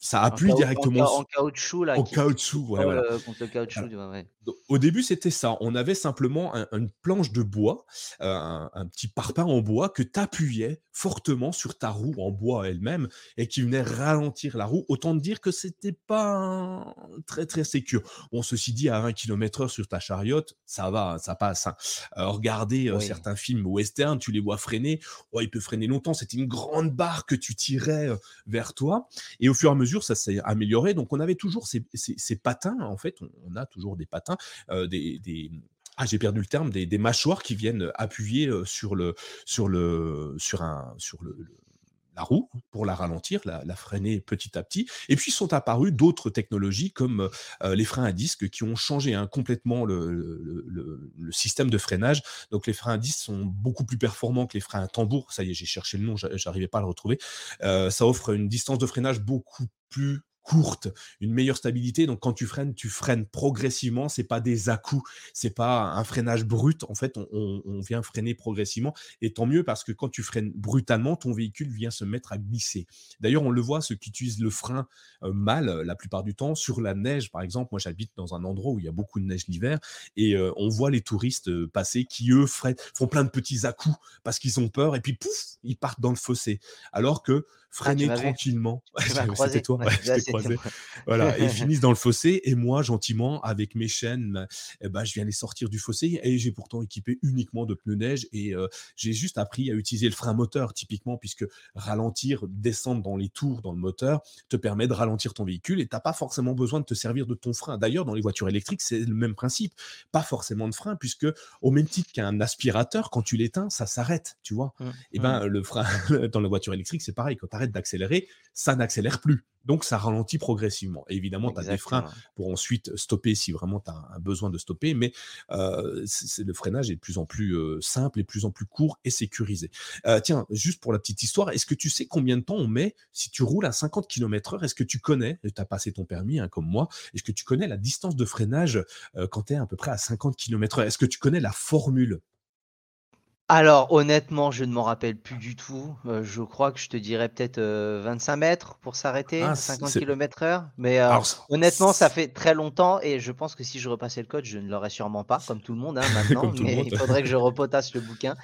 ça appuie directement en caoutchouc là, en caoutchouc, voilà. contre le caoutchouc, ouais. Au début, c'était ça. On avait simplement une planche de bois, euh, un petit parpaing en bois que tu appuyais fortement sur ta roue en bois elle-même et qui venait ralentir la roue. Autant dire que c'était pas très très sécure. Bon, ceci dit, à 20 km/h sur ta chariote, ça va, ça passe. Hein. Euh, regardez euh, certains films western, tu les vois freiner. Oh, il peut freiner longtemps. C'était une grande barre que tu tirais vers toi. Et au fur et à mesure, ça s'est amélioré. Donc, on avait toujours ces, patins. En fait, on, a toujours des patins, des, ah, j'ai perdu le terme, des, mâchoires qui viennent appuyer sur le, sur le, sur un, sur le, la roue pour la ralentir, la, freiner petit à petit. Et puis sont apparues d'autres technologies comme les freins à disque qui ont changé hein, complètement le, le, système de freinage. Donc les freins à disque sont beaucoup plus performants que les freins à tambour. Ça y est, j'ai cherché le nom, j'arrivais pas à le retrouver. ça offre une distance de freinage beaucoup plus courte, une meilleure stabilité. Donc quand tu freines, tu freines progressivement. C'est pas des à-coups, c'est pas un freinage brut. En fait, on, vient freiner progressivement. Et tant mieux parce que quand tu freines brutalement, ton véhicule vient se mettre à glisser. D'ailleurs, on le voit, ceux qui utilisent le frein euh, mal la plupart du temps sur la neige, par exemple. Moi, j'habite dans un endroit où il y a beaucoup de neige l'hiver et euh, on voit les touristes euh, passer qui eux freinent, font plein de petits à-coups parce qu'ils ont peur et puis pouf, ils partent dans le fossé. Alors que ah, freiner tranquillement. [LAUGHS] C'était toi, croisé. [LAUGHS] Voilà, et ils finissent dans le fossé. Et moi, gentiment, avec mes chaînes, eh ben, je viens les sortir du fossé. Et j'ai pourtant équipé uniquement de pneus neige. Et j'ai juste appris à utiliser le frein moteur, typiquement, puisque ralentir, descendre dans les tours dans le moteur te permet de ralentir ton véhicule. Et tu n'as pas forcément besoin de te servir de ton frein. D'ailleurs, dans les voitures électriques, c'est le même principe. Pas forcément de frein, puisque au même titre qu'un aspirateur, quand tu l'éteins, ça s'arrête, tu vois. Mmh, et ben, mmh. le frein [LAUGHS] dans la voiture électrique, c'est pareil. Quand tu d'accélérer, ça n'accélère plus. Donc, ça ralentit progressivement. évidemment, tu as des freins pour ensuite stopper si vraiment tu as un besoin de stopper, mais euh, le freinage est de plus en plus euh, simple et de plus en plus court et sécurisé. Euh, tiens, juste pour la petite histoire, est-ce que tu sais combien de temps on met si tu roules à 50 km/h Est-ce que tu connais, tu as passé ton permis hein, comme moi, est-ce que tu connais la distance de freinage quand tu es à peu près à 50 km/h Est-ce que tu connais la formule? Alors honnêtement, je ne m'en rappelle plus du tout. je crois que je te dirais peut-être, 25 mètres pour s'arrêter, 50 ah, km heure. Mais, honnêtement, ça fait très longtemps et je pense que si je repassais le code, je ne l'aurais sûrement pas, comme tout le monde, hein, [LAUGHS] maintenant, mais il faudrait que je repotasse le bouquin.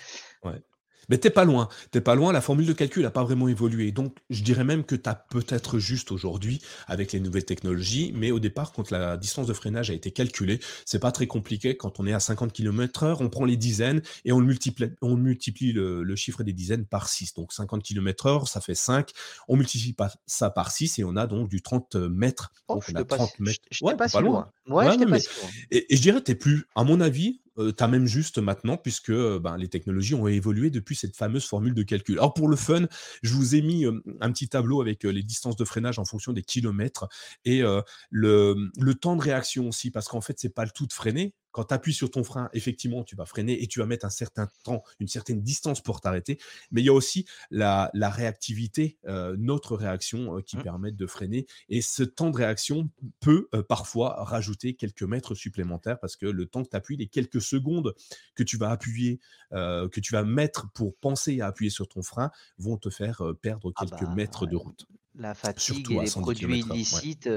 Ouais. Mais t'es pas loin. T'es pas loin. La formule de calcul n'a pas vraiment évolué. Donc, je dirais même que tu as peut-être juste aujourd'hui avec les nouvelles technologies. Mais au départ, quand la distance de freinage a été calculée, c'est pas très compliqué. Quand on est à 50 km heure, on prend les dizaines et on multiplie, on multiplie le, chiffre des dizaines par 6. Donc, 50 km heure, ça fait 5. On multiplie ça par 6 et on a donc du 30 mètres. Oh, donc, on a 30 mètres. Je, ouais, pas, si loin. Ouais, je pas si loin. Et, et je dirais, t'es plus, à mon avis, tu as même juste maintenant, puisque ben, les technologies ont évolué depuis cette fameuse formule de calcul. Alors pour le fun, je vous ai mis un petit tableau avec les distances de freinage en fonction des kilomètres et le, le, temps de réaction aussi, parce qu'en fait, c'est pas le tout de freiner, quand tu appuies sur ton frein, effectivement, tu vas freiner et tu vas mettre un certain temps, une certaine distance pour t'arrêter. Mais il y a aussi la, réactivité, euh, notre réaction euh, qui mmh. permet de freiner. Et ce temps de réaction peut euh, parfois rajouter quelques mètres supplémentaires parce que le temps que tu appuies, les quelques secondes que tu vas appuyer, que tu vas mettre pour penser à appuyer sur ton frein, vont te faire perdre ah quelques bah, mètres de route. La fatigue et les produits illicites,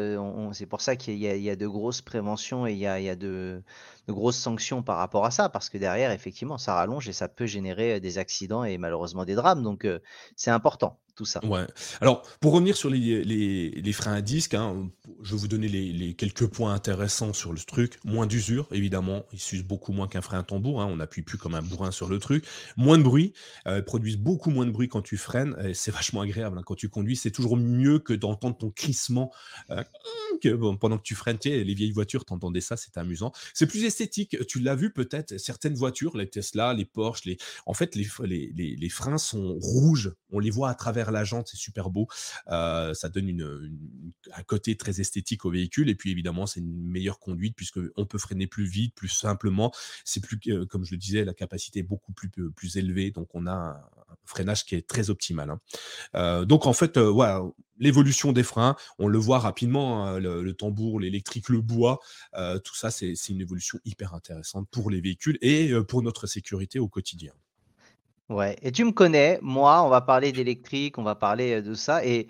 c'est pour ça qu'il y a de grosses préventions et il y a de grosses sanctions par rapport à ça, parce que derrière, effectivement, ça rallonge et ça peut générer, des accidents et malheureusement des drames, donc c'est important tout ça. Ouais. Alors, pour revenir sur les, les, freins à disque, hein, je vais vous donner les, quelques points intéressants sur le truc. Moins d'usure, évidemment. Ils s'usent beaucoup moins qu'un frein à tambour. Hein, on n'appuie plus comme un bourrin sur le truc. Moins de bruit. Euh, ils produisent beaucoup moins de bruit quand tu freines. C'est [LAUGHS] vachement agréable. Hein, quand tu conduis, c'est toujours mieux que d'entendre ton crissement euh, pendant que tu freines. les vieilles voitures, t'entendais ça, c'était amusant. C'est plus esthétique. Tu l'as vu peut-être, certaines voitures, les Tesla, les Porsche, les... en fait, les, les, les freins sont rouges. On les voit à travers la jante, c'est super beau. Euh, ça donne un côté très esthétique au véhicule. Et puis évidemment, c'est une meilleure conduite puisque on peut freiner plus vite, plus simplement. C'est plus, euh, comme je le disais, la capacité est beaucoup plus, euh, élevée. Donc on a un, freinage qui est très optimal. Hein. donc en fait, voilà, l'évolution des freins, on le voit rapidement, hein, le, tambour, l'électrique, le bois, tout ça, c'est une évolution hyper intéressante pour les véhicules et pour notre sécurité au quotidien. Ouais, et tu me connais, moi, on va parler d'électrique, on va parler de ça, et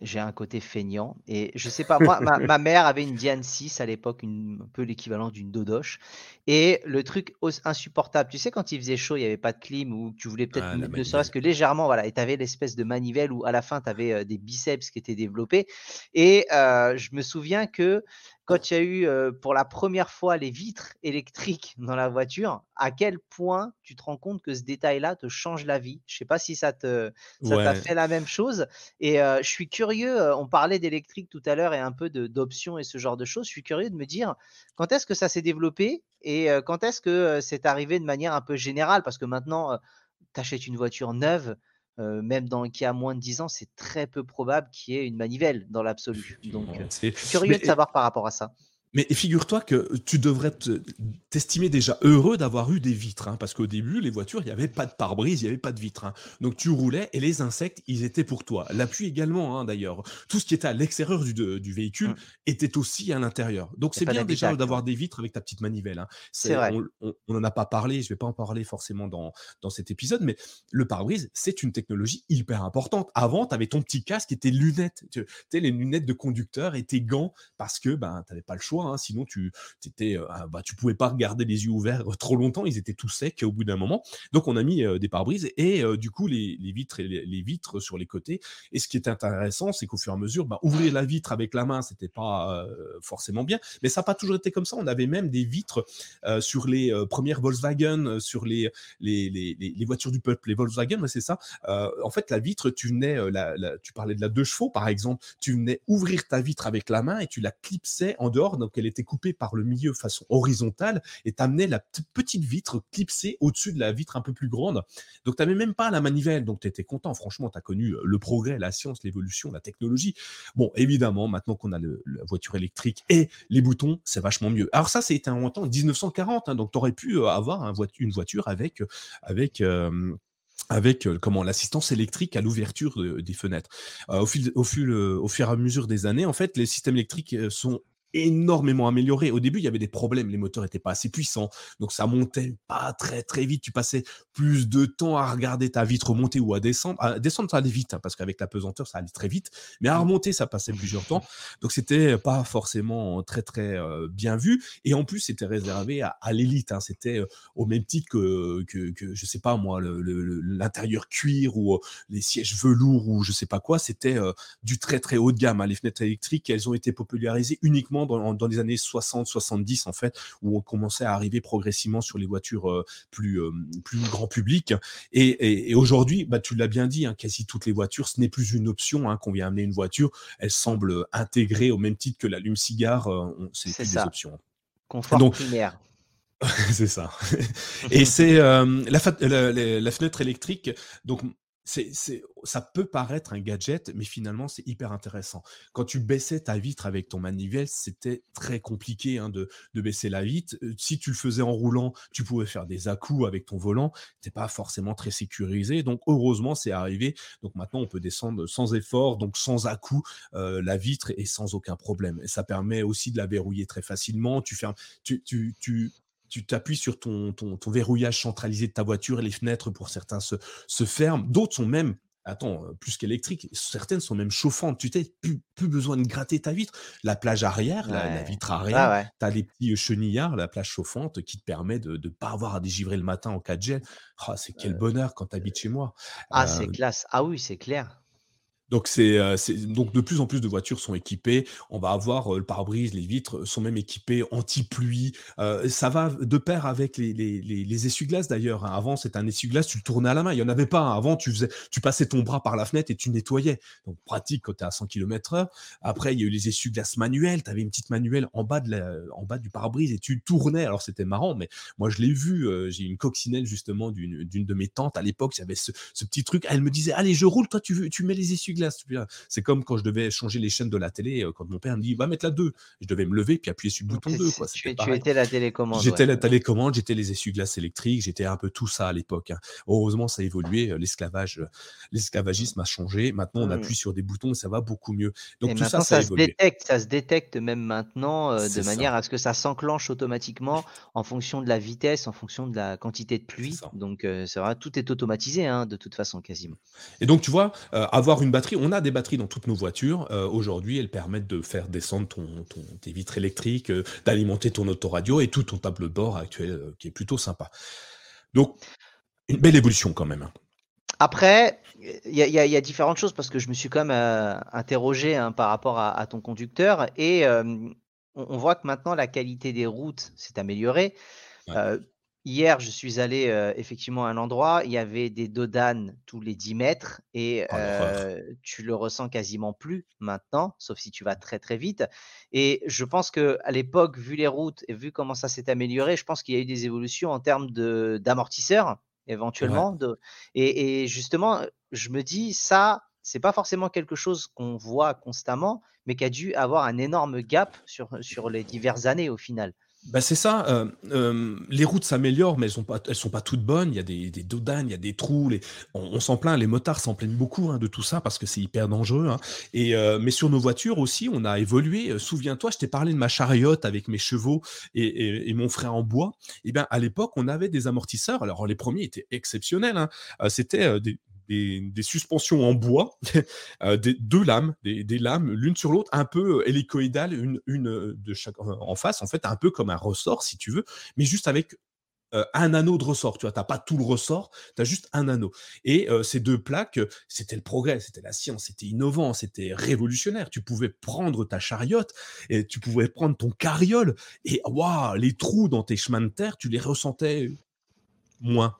j'ai un côté feignant. Et je sais pas, moi, ma, mère avait une Diane 6 à l'époque, un peu l'équivalent d'une Dodoche. Et le truc insupportable, tu sais, quand il faisait chaud, il n'y avait pas de clim, ou tu voulais peut-être ah, ne serait-ce que légèrement, voilà, et tu avais l'espèce de manivelle où à la fin, tu avais des biceps qui étaient développés. Et je me souviens que quand il y a eu pour la première fois les vitres électriques dans la voiture, à quel point tu te rends compte que ce détail-là te change la vie? Je ne sais pas si ça te t'a fait la même chose. Et je suis curieux, on parlait d'électrique tout à l'heure et un peu d'options et ce genre de choses. Je suis curieux de me dire quand est-ce que ça s'est développé et quand est-ce que c'est arrivé de manière un peu générale? Parce que maintenant, tu achètes une voiture neuve, même dans, qui a moins de 10 ans, c'est très peu probable qu'il y ait une manivelle dans l'absolu. Donc, curieux de savoir par rapport à ça. Mais figure-toi que tu devrais t'estimer déjà heureux d'avoir eu des vitres, hein, parce qu'au début, les voitures, il n'y avait pas de pare-brise, il n'y avait pas de vitres. Hein. Donc tu roulais et les insectes, ils étaient pour toi. La pluie également, hein, d'ailleurs. Tout ce qui était à l'extérieur du, du, véhicule mmh. était aussi à l'intérieur. Donc c'est bien déjà d'avoir des vitres avec ta petite manivelle. C'est vrai. On n'en a pas parlé, je ne vais pas en parler forcément dans, dans cet épisode, mais le pare-brise, c'est une technologie hyper importante. Avant, tu avais ton petit casque et tes lunettes, tu sais, les lunettes de conducteur et tes gants, parce que ben, tu n'avais pas le choix Hein, sinon, tu étais, euh, ah, bah, tu pouvais pas regarder les yeux ouverts euh, trop longtemps. Ils étaient tout secs au bout d'un moment. Donc, on a mis euh, des pare-brises et du coup, les, vitres les, vitres sur les côtés. Et ce qui est intéressant, c'est qu'au fur et à mesure, bah, ouvrir la vitre avec la main, c'était pas forcément bien. Mais ça n'a pas toujours été comme ça. On avait même des vitres sur les premières Volkswagen, sur les les, les, voitures du peuple, les Volkswagen, c'est ça. en fait, la vitre, tu venais, tu parlais de la deux chevaux, par exemple, tu venais ouvrir ta vitre avec la main et tu la clipsais en dehors. Qu'elle était coupée par le milieu façon horizontale et t'amenais la petite vitre clipsée au-dessus de la vitre un peu plus grande. Donc, tu n'avais même pas la manivelle. Donc, tu étais content. Franchement, tu as connu euh, le progrès, la science, l'évolution, la technologie. Bon, évidemment, maintenant qu'on a la voiture électrique et les boutons, c'est vachement mieux. Alors, ça, c'était un temps 1940. Hein, donc, tu aurais pu euh, avoir une voiture avec. Euh, avec avec comment l'assistance électrique à l'ouverture des fenêtres. au, fil, au, fil, au fur et à mesure des années, en fait, les systèmes électriques sont énormément amélioré. Au début, il y avait des problèmes, les moteurs n'étaient pas assez puissants, donc ça montait pas très très vite. Tu passais plus de temps à regarder ta vitre monter ou à descendre. À descendre, ça allait vite, hein, parce qu'avec la pesanteur, ça allait très vite, mais à mmh. remonter, ça passait plusieurs temps. Donc c'était pas forcément très très euh, bien vu. Et en plus, c'était réservé à, l'élite. Hein. C'était euh, au même titre que, que, que, je sais pas moi, l'intérieur cuir ou euh, les sièges velours ou je sais pas quoi. C'était du très très haut de gamme. Hein. Les fenêtres électriques, elles ont été popularisées uniquement dans, les années 60-70 en fait, où on commençait à arriver progressivement sur les voitures euh, plus, euh, plus grand public. Et, aujourd'hui, bah, tu l'as bien dit, hein, quasi toutes les voitures, ce n'est plus une option hein, qu'on vient amener une voiture, elle semble intégrée au même titre que l'allume-cigare, euh, c'est plus des options. Confort Donc, primaire. [LAUGHS] c'est ça. Et c'est la, la, fenêtre électrique. Donc c'est, ça peut paraître un gadget, mais finalement, c'est hyper intéressant. Quand tu baissais ta vitre avec ton manivelle, c'était très compliqué hein, de, baisser la vitre. Euh, si tu le faisais en roulant, tu pouvais faire des à-coups avec ton volant. n'était pas forcément très sécurisé. Donc, heureusement, c'est arrivé. Donc, maintenant, on peut descendre sans effort, donc sans à-coups, euh, la vitre et sans aucun problème. Et ça permet aussi de la verrouiller très facilement. Tu fermes, tu, tu, tu tu t'appuies sur ton, ton, verrouillage centralisé de ta voiture et les fenêtres pour certains se, se ferment. D'autres sont même, attends, euh, plus qu'électriques, certaines sont même chauffantes. Tu t'es plus, plus besoin de gratter ta vitre. La plage arrière, la, vitre arrière, tu as les petits chenillards, la plage chauffante qui te permet de ne pas avoir à dégivrer le matin en cas de gel. Ah, c'est quel bonheur quand tu habites chez moi. Ah, c'est euh, classe. Ah oui, c'est clair. Donc, c'est, euh, donc de plus en plus de voitures sont équipées. On va avoir euh, le pare-brise, les vitres sont même équipées anti-pluie. Euh, ça va de pair avec les, les, les, essuie-glaces d'ailleurs. Hein. Avant, c'était un essuie-glace, tu le tournais à la main. Il n'y en avait pas. Hein. Avant, tu, faisais, tu passais ton bras par la fenêtre et tu nettoyais. Donc, pratique quand tu es à 100 km/h. Après, il y a eu les essuie-glaces manuels. Tu avais une petite manuelle en bas, de la, en bas du pare-brise et tu tournais. Alors, c'était marrant, mais moi, je l'ai vu. J'ai une coccinelle justement d'une, d'une de mes tantes. À l'époque, il avait ce, petit truc. Elle me disait Allez, je roule, toi, tu, tu mets les essuie c'est comme quand je devais changer les chaînes de la télé, euh, quand mon père me dit va mettre la 2. Je devais me lever puis appuyer sur le bouton 2. Quoi. Tu, étais la télécommande. J'étais la télécommande, j'étais les essuie-glaces électriques, j'étais un peu tout ça à l'époque. Hein. Heureusement, ça a évolué. Euh, l'esclavage, euh, l'esclavagisme a changé. Maintenant, on mmh. appuie sur des boutons et ça va beaucoup mieux. Donc tout ça, ça, se détecte, ça se détecte même maintenant de manière à ce que ça s'enclenche automatiquement en fonction de la vitesse, en fonction de la quantité de pluie. Donc c'est vrai, tout est automatisé hein, de toute façon quasiment. Et donc tu vois, avoir une batterie, on a des batteries dans toutes nos voitures. Euh, aujourd'hui, elles permettent de faire descendre ton, tes vitres électriques, euh, d'alimenter ton autoradio et tout ton tableau de bord actuel euh, qui est plutôt sympa. Donc, une belle évolution quand même. Après, il y, a différentes choses parce que je me suis quand même interrogé hein, par rapport à, ton conducteur et on, voit que maintenant la qualité des routes s'est améliorée. Hier, je suis allé effectivement à un endroit, il y avait des dodanes tous les 10 mètres et oh, tu le ressens quasiment plus maintenant, sauf si tu vas très très vite. Et je pense que à l'époque, vu les routes et vu comment ça s'est amélioré, je pense qu'il y a eu des évolutions en termes d'amortisseurs éventuellement. De, et, justement, je me dis ça, c'est pas forcément quelque chose qu'on voit constamment, mais qui a dû avoir un énorme gap sur, sur les diverses années au final. Bah c'est ça. Euh, euh, les routes s'améliorent, mais elles sont pas, sont pas toutes bonnes. Il y a des, des dodanes, il y a des trous. On, s'en plaint. Les motards s'en plaignent beaucoup hein, de tout ça parce que c'est hyper dangereux. Hein. Euh, mais sur nos voitures aussi, on a évolué. Souviens-toi, je t'ai parlé de ma chariote avec mes chevaux et, et, mon frein en bois. Et eh bien à l'époque, on avait des amortisseurs. Alors les premiers étaient exceptionnels. Hein. C'était des, des, suspensions en bois, [LAUGHS] euh, des, deux lames, des, lames l'une sur l'autre, un peu euh, hélicoïdales, une, une euh, de chaque en face, en fait, un peu comme un ressort, si tu veux, mais juste avec un anneau de ressort. Tu vois, pas tout le ressort, tu as juste un anneau. Et ces deux plaques, c'était le progrès, c'était la science, c'était innovant, c'était révolutionnaire. Tu pouvais prendre ta chariote et tu pouvais prendre ton carriole et waouh, les trous dans tes chemins de terre, tu les ressentais moins.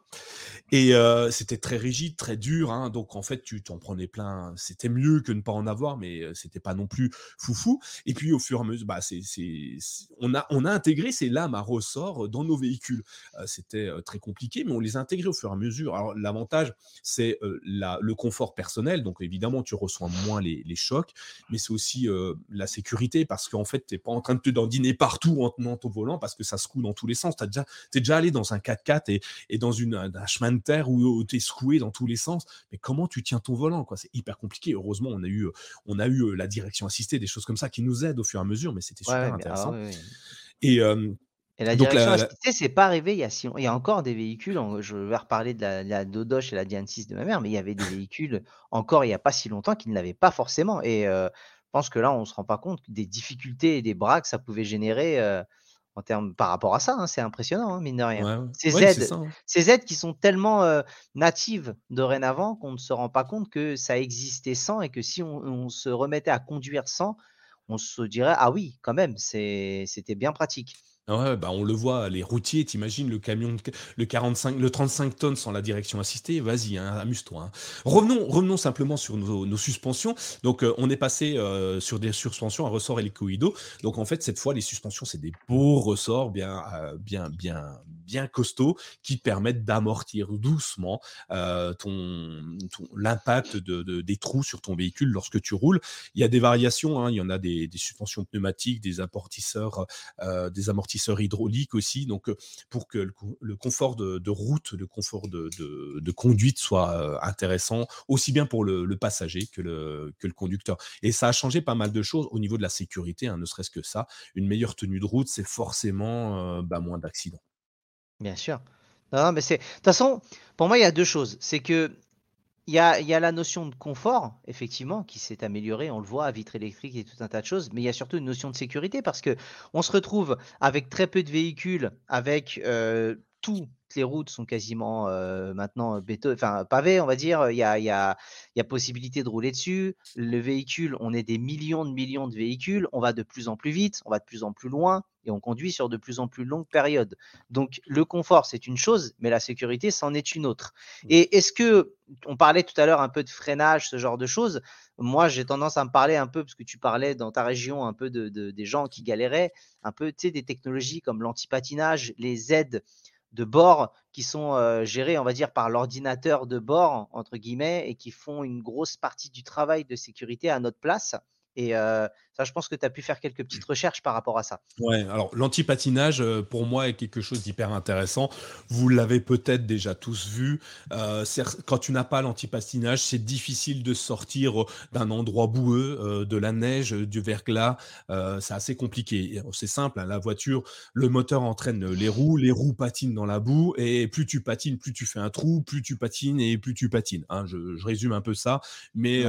Et c'était très rigide, très dur. Hein, donc en fait, tu t'en prenais plein. C'était mieux que ne pas en avoir, mais c'était pas non plus foufou. Et puis au fur et à mesure, bah, on, a, intégré ces lames à ressort dans nos véhicules. c'était très compliqué, mais on les a intégrées au fur et à mesure. Alors l'avantage, c'est le confort personnel. Donc évidemment, tu reçois moins les, chocs, mais c'est aussi la sécurité parce qu'en fait, tu n'es pas en train de te dandiner partout en tenant ton volant parce que ça se coule dans tous les sens. Tu es déjà allé dans un 4x4 et, et dans une, un chemin de terre où, tu es secoué dans tous les sens. Mais comment tu tiens ton volant quoi? C'est hyper compliqué. Heureusement, on a eu, on a eu euh, la direction assistée, des choses comme ça qui nous aident au fur et à mesure, mais c'était super ah intéressant. Et, la direction assistée, c'est pas arrivé il y a Il y a encore des véhicules, je vais reparler de la, la Dodoche et la Diane 6 de ma mère, mais il y avait des véhicules encore il n'y a pas si longtemps qui ne l'avaient pas forcément. Et je pense que là, on ne se rend pas compte des difficultés et des bras que ça pouvait générer en termes par rapport à ça, hein, c'est impressionnant, hein, mine de rien. Ces, aides, hein. ces aides qui sont tellement natives dorénavant qu'on ne se rend pas compte que ça existait sans et que si on se remettait à conduire sans, on se dirait ah oui, quand même, c'était bien pratique. Ouais, bah, on le voit, les routiers, t'imagines le camion, le 45, le 35 tonnes sans la direction assistée, vas-y, hein, amuse-toi. Hein. Revenons, revenons simplement sur nos, suspensions. Donc, euh, on est passé euh, sur des suspensions à ressort hélicoïdaux. Donc, en fait, cette fois, les suspensions, c'est des beaux ressorts bien, euh, bien, bien, bien costauds qui permettent d'amortir doucement ton, l'impact de, des trous sur ton véhicule lorsque tu roules. Il y a des variations, hein, il y en a des, suspensions pneumatiques, des amortisseurs, des amortisseurs hydrauliques aussi. Donc, pour que le, confort de, route, le confort de, conduite soit intéressant, aussi bien pour le, passager que le, que le conducteur. Et ça a changé pas mal de choses au niveau de la sécurité, hein, ne serait-ce que ça. Une meilleure tenue de route, c'est forcément bah, moins d'accidents. Bien sûr. Non, mais c'est. De toute façon, pour moi, il y a deux choses. C'est que il y a, y a la notion de confort, effectivement, qui s'est améliorée, on le voit, à vitre électrique et tout un tas de choses, mais il y a surtout une notion de sécurité parce que on se retrouve avec très peu de véhicules, avec euh, tout les routes sont quasiment maintenant béton, enfin pavées, on va dire. Il y a, il y, a, il y a possibilité de rouler dessus. Le véhicule, on est des millions de millions de véhicules. On va de plus en plus vite, on va de plus en plus loin et on conduit sur de plus en plus longues périodes. Donc le confort, c'est une chose, mais la sécurité, c'en est une autre. Mmh. Et est-ce que, on parlait tout à l'heure un peu de freinage, ce genre de choses. Moi, j'ai tendance à me parler un peu, parce que tu parlais dans ta région un peu de, des gens qui galéraient, un peu, tu sais, des technologies comme l'antipatinage, les aides de bord qui sont gérés, on va dire, par l'ordinateur de bord, entre guillemets, et qui font une grosse partie du travail de sécurité à notre place. Et ça, je pense que tu as pu faire quelques petites recherches par rapport à ça. Ouais, alors l'antipatinage, pour moi, est quelque chose d'hyper intéressant. Vous l'avez peut-être déjà tous vu. quand tu n'as pas l'antipatinage, c'est difficile de sortir d'un endroit boueux, de la neige, du verglas. c'est assez compliqué. C'est simple, hein, la voiture, le moteur entraîne les roues, les roues patinent dans la boue, et plus tu patines, plus tu fais un trou, plus tu patines et plus tu patines. Hein. Je, résume un peu ça, mais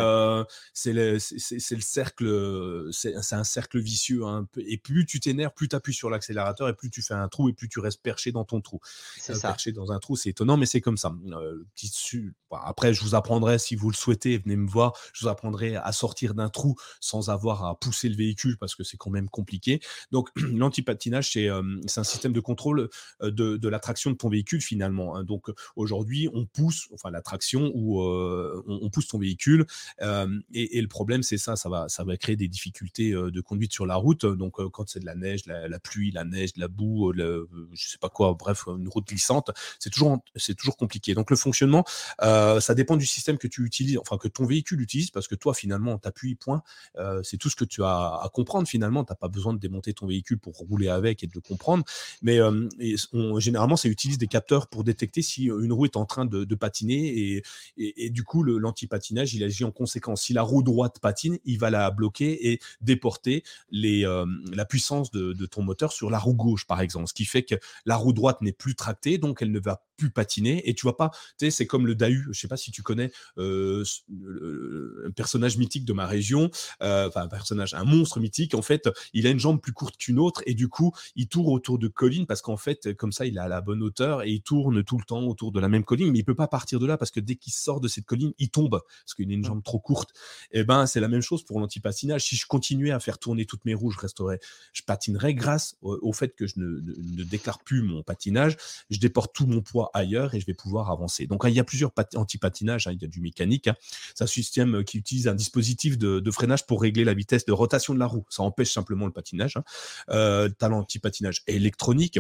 c'est le, le cercle c'est un cercle vicieux. Hein, et plus tu t'énerves, plus tu appuies sur l'accélérateur et plus tu fais un trou et plus tu restes perché dans ton trou. C'est euh, ça. Perché dans un trou, c'est étonnant, mais c'est comme ça. Euh, après, je vous apprendrai, si vous le souhaitez, venez me voir, je vous apprendrai à sortir d'un trou sans avoir à pousser le véhicule parce que c'est quand même compliqué. Donc, [CLEARS THROAT] l'antipatinage, c'est euh, un système de contrôle de, la traction de ton véhicule finalement. Hein. Donc, aujourd'hui, on pousse, enfin, la traction où on, pousse ton véhicule et, et, le problème, c'est ça, ça va, ça va créer des difficultés de conduite sur la route. Donc, quand c'est de la neige, la, pluie, la neige, la boue, je sais pas quoi, bref, une route glissante, c'est toujours, c'est toujours compliqué. Donc, le fonctionnement, ça dépend du système que tu utilises, enfin, que ton véhicule utilise, parce que toi, finalement, t'appuies, point. c'est tout ce que tu as à comprendre, finalement. T'as pas besoin de démonter ton véhicule pour rouler avec et de le comprendre. Mais généralement, ça utilise des capteurs pour détecter si une roue est en train de, patiner et, et, du coup, l'antipatinage, il agit en conséquence. Si la roue droite patine, il va la bloquer et déporter les, euh, la puissance de, ton moteur sur la roue gauche, par exemple. Ce qui fait que la roue droite n'est plus tractée, donc elle ne va plus patiner. Et tu vois pas, tu sais, c'est comme le Dahu. Je sais pas si tu connais euh, un personnage mythique de ma région, euh, enfin un personnage, un monstre mythique. En fait, il a une jambe plus courte qu'une autre et du coup, il tourne autour de collines parce qu'en fait, comme ça, il a la bonne hauteur et il tourne tout le temps autour de la même colline. Mais il peut pas partir de là parce que dès qu'il sort de cette colline, il tombe parce qu'il a une jambe trop courte. Et eh ben, c'est la même chose pour l'antipatinage. Si je continuer à faire tourner toutes mes roues, je resterai, je patinerai grâce au, fait que je ne, déclare plus mon patinage. Je déporte tout mon poids ailleurs et je vais pouvoir avancer. Donc, il y a plusieurs anti-patinages. Hein, il y a du mécanique. Hein. C'est un système qui utilise un dispositif de, freinage pour régler la vitesse de rotation de la roue. Ça empêche simplement le patinage. Hein. Euh, tu as l'anti-patinage électronique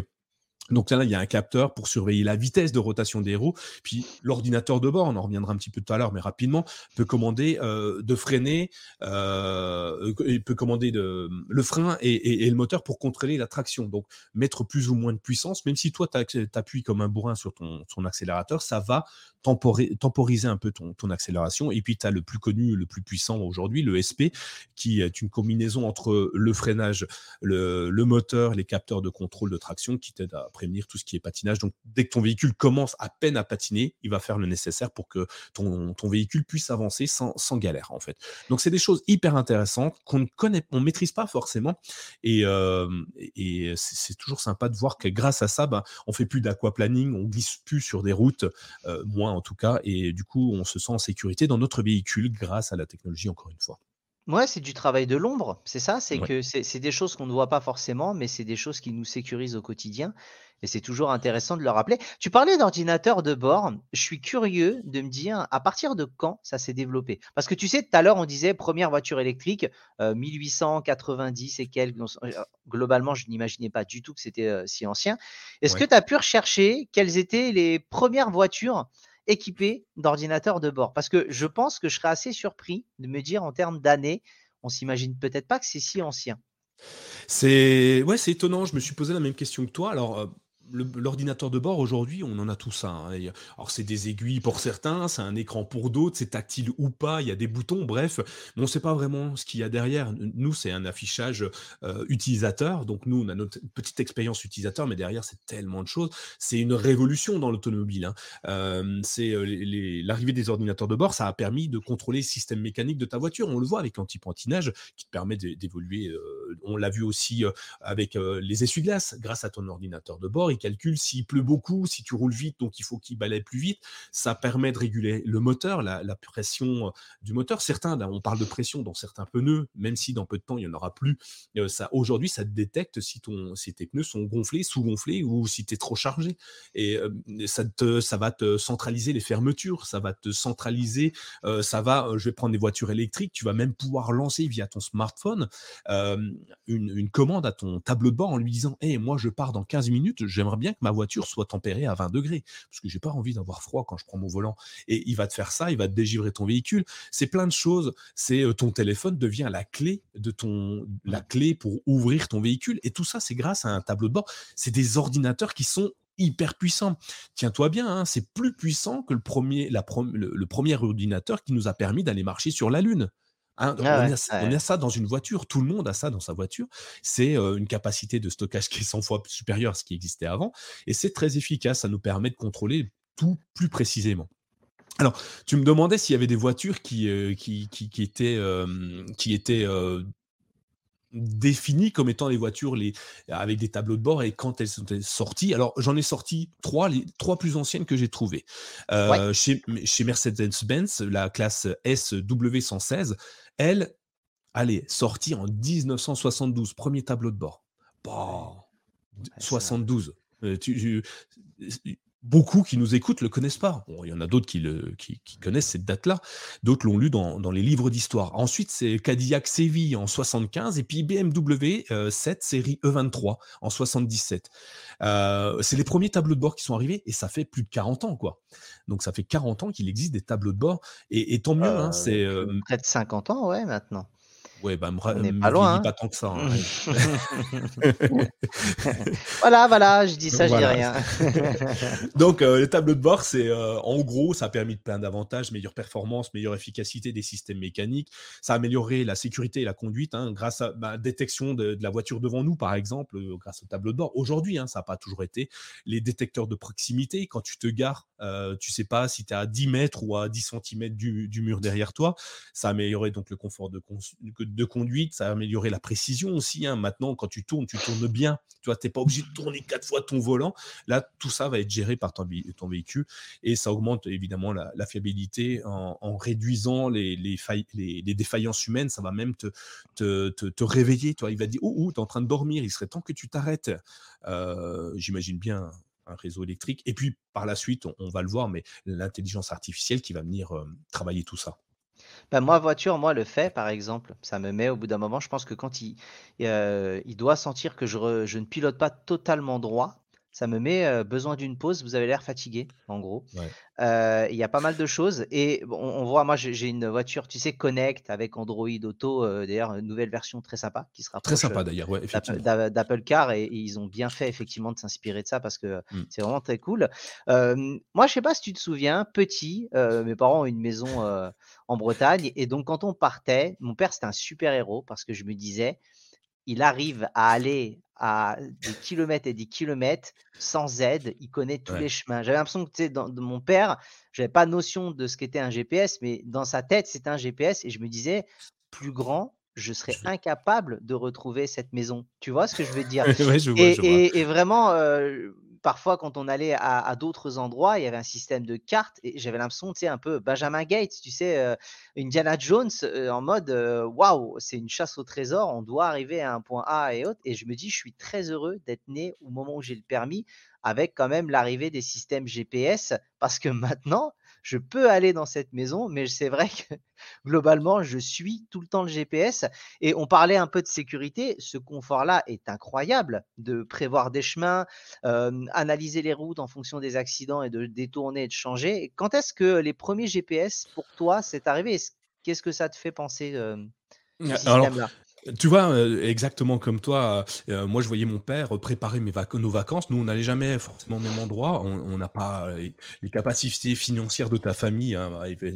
donc là, il y a un capteur pour surveiller la vitesse de rotation des roues. Puis l'ordinateur de bord, on en reviendra un petit peu tout à l'heure, mais rapidement, peut commander euh, de freiner, euh, peut commander de, le frein et, le moteur pour contrôler la traction. Donc mettre plus ou moins de puissance, même si toi, tu appuies comme un bourrin sur ton, accélérateur, ça va temporiser un peu ton, accélération. Et puis, tu as le plus connu, le plus puissant aujourd'hui, le SP, qui est une combinaison entre le freinage, le moteur, les capteurs de contrôle de traction qui t'aident à prévenir tout ce qui est patinage. Donc, dès que ton véhicule commence à peine à patiner, il va faire le nécessaire pour que ton, ton véhicule puisse avancer sans, sans, galère, en fait. Donc, c'est des choses hyper intéressantes qu'on ne connaît, on maîtrise pas forcément. Et, euh, et c'est toujours sympa de voir que grâce à ça, ben, on fait plus d'aquaplaning, on glisse plus sur des routes, euh, moins en tout cas, et du coup, on se sent en sécurité dans notre véhicule grâce à la technologie, encore une fois. Ouais, c'est du travail de l'ombre, c'est ça? C'est Ouais. que c'est c'est des choses qu'on ne voit pas forcément, mais c'est des choses qui nous sécurisent au quotidien et c'est toujours intéressant de le rappeler. Tu parlais d'ordinateur de bord, je suis curieux de me dire à partir de quand ça s'est développé? Parce que tu sais, tout à l'heure, on disait première voiture électrique, heu, 1890 et quelques, heu, globalement, je n'imaginais pas du tout que c'était, heu, si ancien. Est-ce que Ouais. tu as pu rechercher quelles étaient les premières voitures équipées d'ordinateurs de bord? Parce que je pense que je serais assez surpris de me dire en termes d'années, on s'imagine peut-être pas que c'est si ancien. C'est ouais, c'est étonnant, je me suis posé la même question que toi. Alors, le l'ordinateur de bord aujourd'hui, on en a tous un, hein, alors c'est des aiguilles pour certains, c'est un écran pour d'autres, c'est tactile ou pas, il y a des boutons, bref, mais on sait pas vraiment ce qu'il y a derrière. Nous, c'est un affichage, heu, utilisateur, donc nous, on a notre petite expérience utilisateur, mais derrière, c'est tellement de choses. C'est une révolution dans l'automobile, hein. Hem, c'est, les l'arrivée des ordinateurs de bord, ça a permis de contrôler le système mécanique de ta voiture. On le voit avec l'anti-pantinage qui te permet d'é d'évoluer, on l'a vu aussi, avec, les essuie-glaces. Grâce à ton ordinateur de bord, il s'il pleut beaucoup, si tu roules vite, donc il faut qu'il balaie plus vite. Ça permet de réguler le moteur, la pression, heu, du moteur. Certains, on parle de pression dans certains pneus, même si dans peu de temps, il y en aura plus, heu, ça aujourd'hui, ça te détecte si ton si tes pneus sont gonflés, sous-gonflés ou si tu es trop chargé et hem, ça te ça va te centraliser les fermetures, ça va te centraliser, ça va, je vais prendre des voitures électriques, tu vas même pouvoir lancer via ton smartphone, une commande à ton tableau de bord en lui disant: «Hey, moi, je pars dans 15 minutes, j'aimerais bien que ma voiture soit tempérée à 20 degrés parce que j'ai pas envie d'avoir froid quand je prends mon volant» et il va te faire ça, il va te dégivrer ton véhicule. C'est plein de choses. C'est, heu, ton téléphone devient la clé de ton la Mmh. clé pour ouvrir ton véhicule et tout ça, c'est grâce à un tableau de bord. C'est des ordinateurs qui sont hyper puissants. Tiens-toi bien, hein, c'est plus puissant que le premier, la le le 1 ordinateur qui nous a permis d'aller marcher sur la lune. Hein, Ouais, on ouais, a on ça dans une voiture, tout le monde a ça dans sa voiture. C'est, une capacité de stockage qui est 100 fois supérieure à ce qui existait avant et c'est très efficace. Ça nous permet de contrôler tout plus précisément. Alors, tu me demandais s'il y avait des voitures qui, qui qui qui étaient, qui étaient, définies comme étant les voitures les avec des tableaux de bord et quand elles sont sorties. Alors, j'en ai sorti 3, les 3 plus anciennes que j'ai trouvées. Ouais. Chez chez Mercedes-Benz, la classe SW116, elle, allez, sortie en 1972, 1er tableau de bord. Ouais, Bah, d ouais, ça 72, heu, tu tu beaucoup qui nous écoutent le connaissent pas. Bon, il y en a d'autres qui le qui qui connaissent cette date-là. D'autres l'ont lu dans dans les livres d'histoire. Ensuite, c'est Cadillac Séville en 75 et puis BMW, heu, 7 série E23 en 77. Heu, c'est les premiers tableaux de bord qui sont arrivés et ça fait plus de 40 ans, quoi. Donc ça fait 40 ans qu'il existe des tableaux de bord et et tant mieux, hein, Heu, c'est, près de 50 ans, ouais, maintenant. Ouais, bah, me On n'est pas loin, pas tant que ça, hein. hein, allez. [LAUGHS] Voilà, voilà, je dis ça, je dis Voilà. rien. [LAUGHS] Donc, heu, les tableaux de bord, c'est, heu, en gros, ça a permis plein d'avantages, meilleure performance, meilleure efficacité des systèmes mécaniques. Ça a amélioré la sécurité et la conduite, hein, grâce à, bah, détection de de la voiture devant nous, par exemple, heu, grâce au tableau de bord. Aujourd'hui, hein, ça a pas toujours été. Les détecteurs de proximité, quand tu te gares, heu, tu sais pas si tu es à 10 mètres ou à 10 centimètres du du mur derrière toi. Ça a amélioré donc le confort de cons de conduite, ça a amélioré la précision aussi, hein. Maintenant, quand tu tournes, tu tournes bien. Tu vois, tu es pas obligé de tourner 4 fois ton volant. Là, tout ça va être géré par ton ton véhicule et ça augmente évidemment la fiabilité en réduisant les défaillances humaines. Ça va même te te réveiller? Il va dire: «Oh, oh, tu es en train de dormir, il serait temps que tu t'arrêtes». Heu, j'imagine bien un réseau électrique et puis par la suite, on va le voir, mais l'intelligence artificielle qui va venir, hem, travailler tout ça. Bah, moi, voiture, moi, le fait, par exemple, ça me met au bout d'un moment, je pense que quand il, heu, il doit sentir que je je ne pilote pas totalement droit, ça me met, besoin d'une pause, vous avez l'air fatigué, en gros. Ouais. Il y a pas mal de choses et on on voit, moi, j'ai une voiture, tu sais, Connect avec Android Auto, d'ailleurs, une nouvelle version très sympa qui se Très sympa d'ailleurs, ouais, d'Apple Car et et ils ont bien fait effectivement de s'inspirer de ça parce que, Mmh. c'est vraiment très cool. Moi, je sais pas si tu te souviens, petit, mes parents ont une maison, en Bretagne et donc quand on partait, mon père, c'était un super héros parce que je me disais: «Il arrive à aller à des kilomètres et des kilomètres sans aide, il connaît tous les chemins». J'avais l'impression que, tu sais, dans de mon père, j'avais pas notion de ce qu'était un GPS, mais dans sa tête, c'était un GPS et je me disais: «Plus grand, je serais incapable de retrouver cette maison». Tu vois ce que je veux dire? [LAUGHS] ouais, je vois, Et je vois. et et vraiment, heu parfois, quand on allait à, d'autres endroits, il y avait un système de cartes et j'avais l'impression, tu sais, un peu Benjamin Gates, tu sais, euh, Indiana Jones, euh, en mode waouh, c'est une chasse au trésor, on doit arriver à un point A et autres. Et je me dis, je suis très heureux d'être né au moment où j'ai le permis, avec quand même l'arrivée des systèmes GPS, parce que maintenant, je peux aller dans cette maison, mais c'est vrai que [LAUGHS] globalement, je suis tout le temps le GPS. Et on parlait un peu de sécurité. Ce confort-là est incroyable de prévoir des chemins, analyser les routes en fonction des accidents et de détourner et de changer. Quand est-ce que les premiers GPS pour toi c'est arrivé? Qu'est-ce que ça te fait penser ce système-là? Tu vois, euh, exactement comme toi, euh, moi je voyais mon père préparer mes nos vacances. Nous, on n'allait jamais forcément au même endroit. On n'a pas les, capacités financières de ta famille. Hein.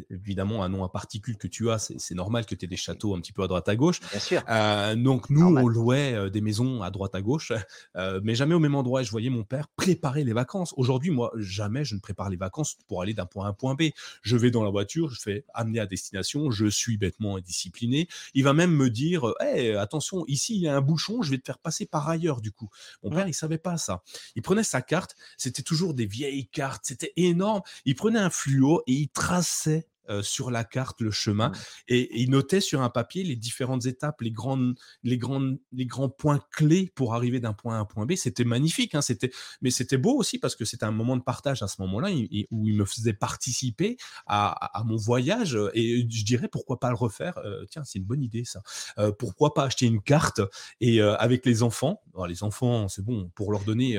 Évidemment, un nom à particule que tu as, c'est normal que tu aies des châteaux un petit peu à droite à gauche. Bien sûr. Euh, donc nous, on louait des maisons à droite à gauche, [LAUGHS] mais jamais au même endroit. Je voyais mon père préparer les vacances. Aujourd'hui, moi, jamais je ne prépare les vacances pour aller d'un point A à un point B. Je vais dans la voiture, je fais amener à destination, je suis bêtement discipliné. Il va même me dire, attention, ici il y a un bouchon, je vais te faire passer par ailleurs du coup. Mon père, il savait pas ça. Il prenait sa carte, c'était toujours des vieilles cartes, c'était énorme. Il prenait un fluo et il traçait euh, sur la carte le chemin mmh. et, il notait sur un papier les différentes étapes, les grandes, les grandes, les grands points clés pour arriver d'un point A à un point B. C'était magnifique, hein, c'était, mais c'était beau aussi parce que c'était un moment de partage à ce moment-là où il me faisait participer à, mon voyage et je dirais pourquoi pas le refaire? Euh, tiens, c'est une bonne idée ça. Euh, pourquoi pas acheter une carte et avec les enfants? les enfants, c'est bon pour leur donner,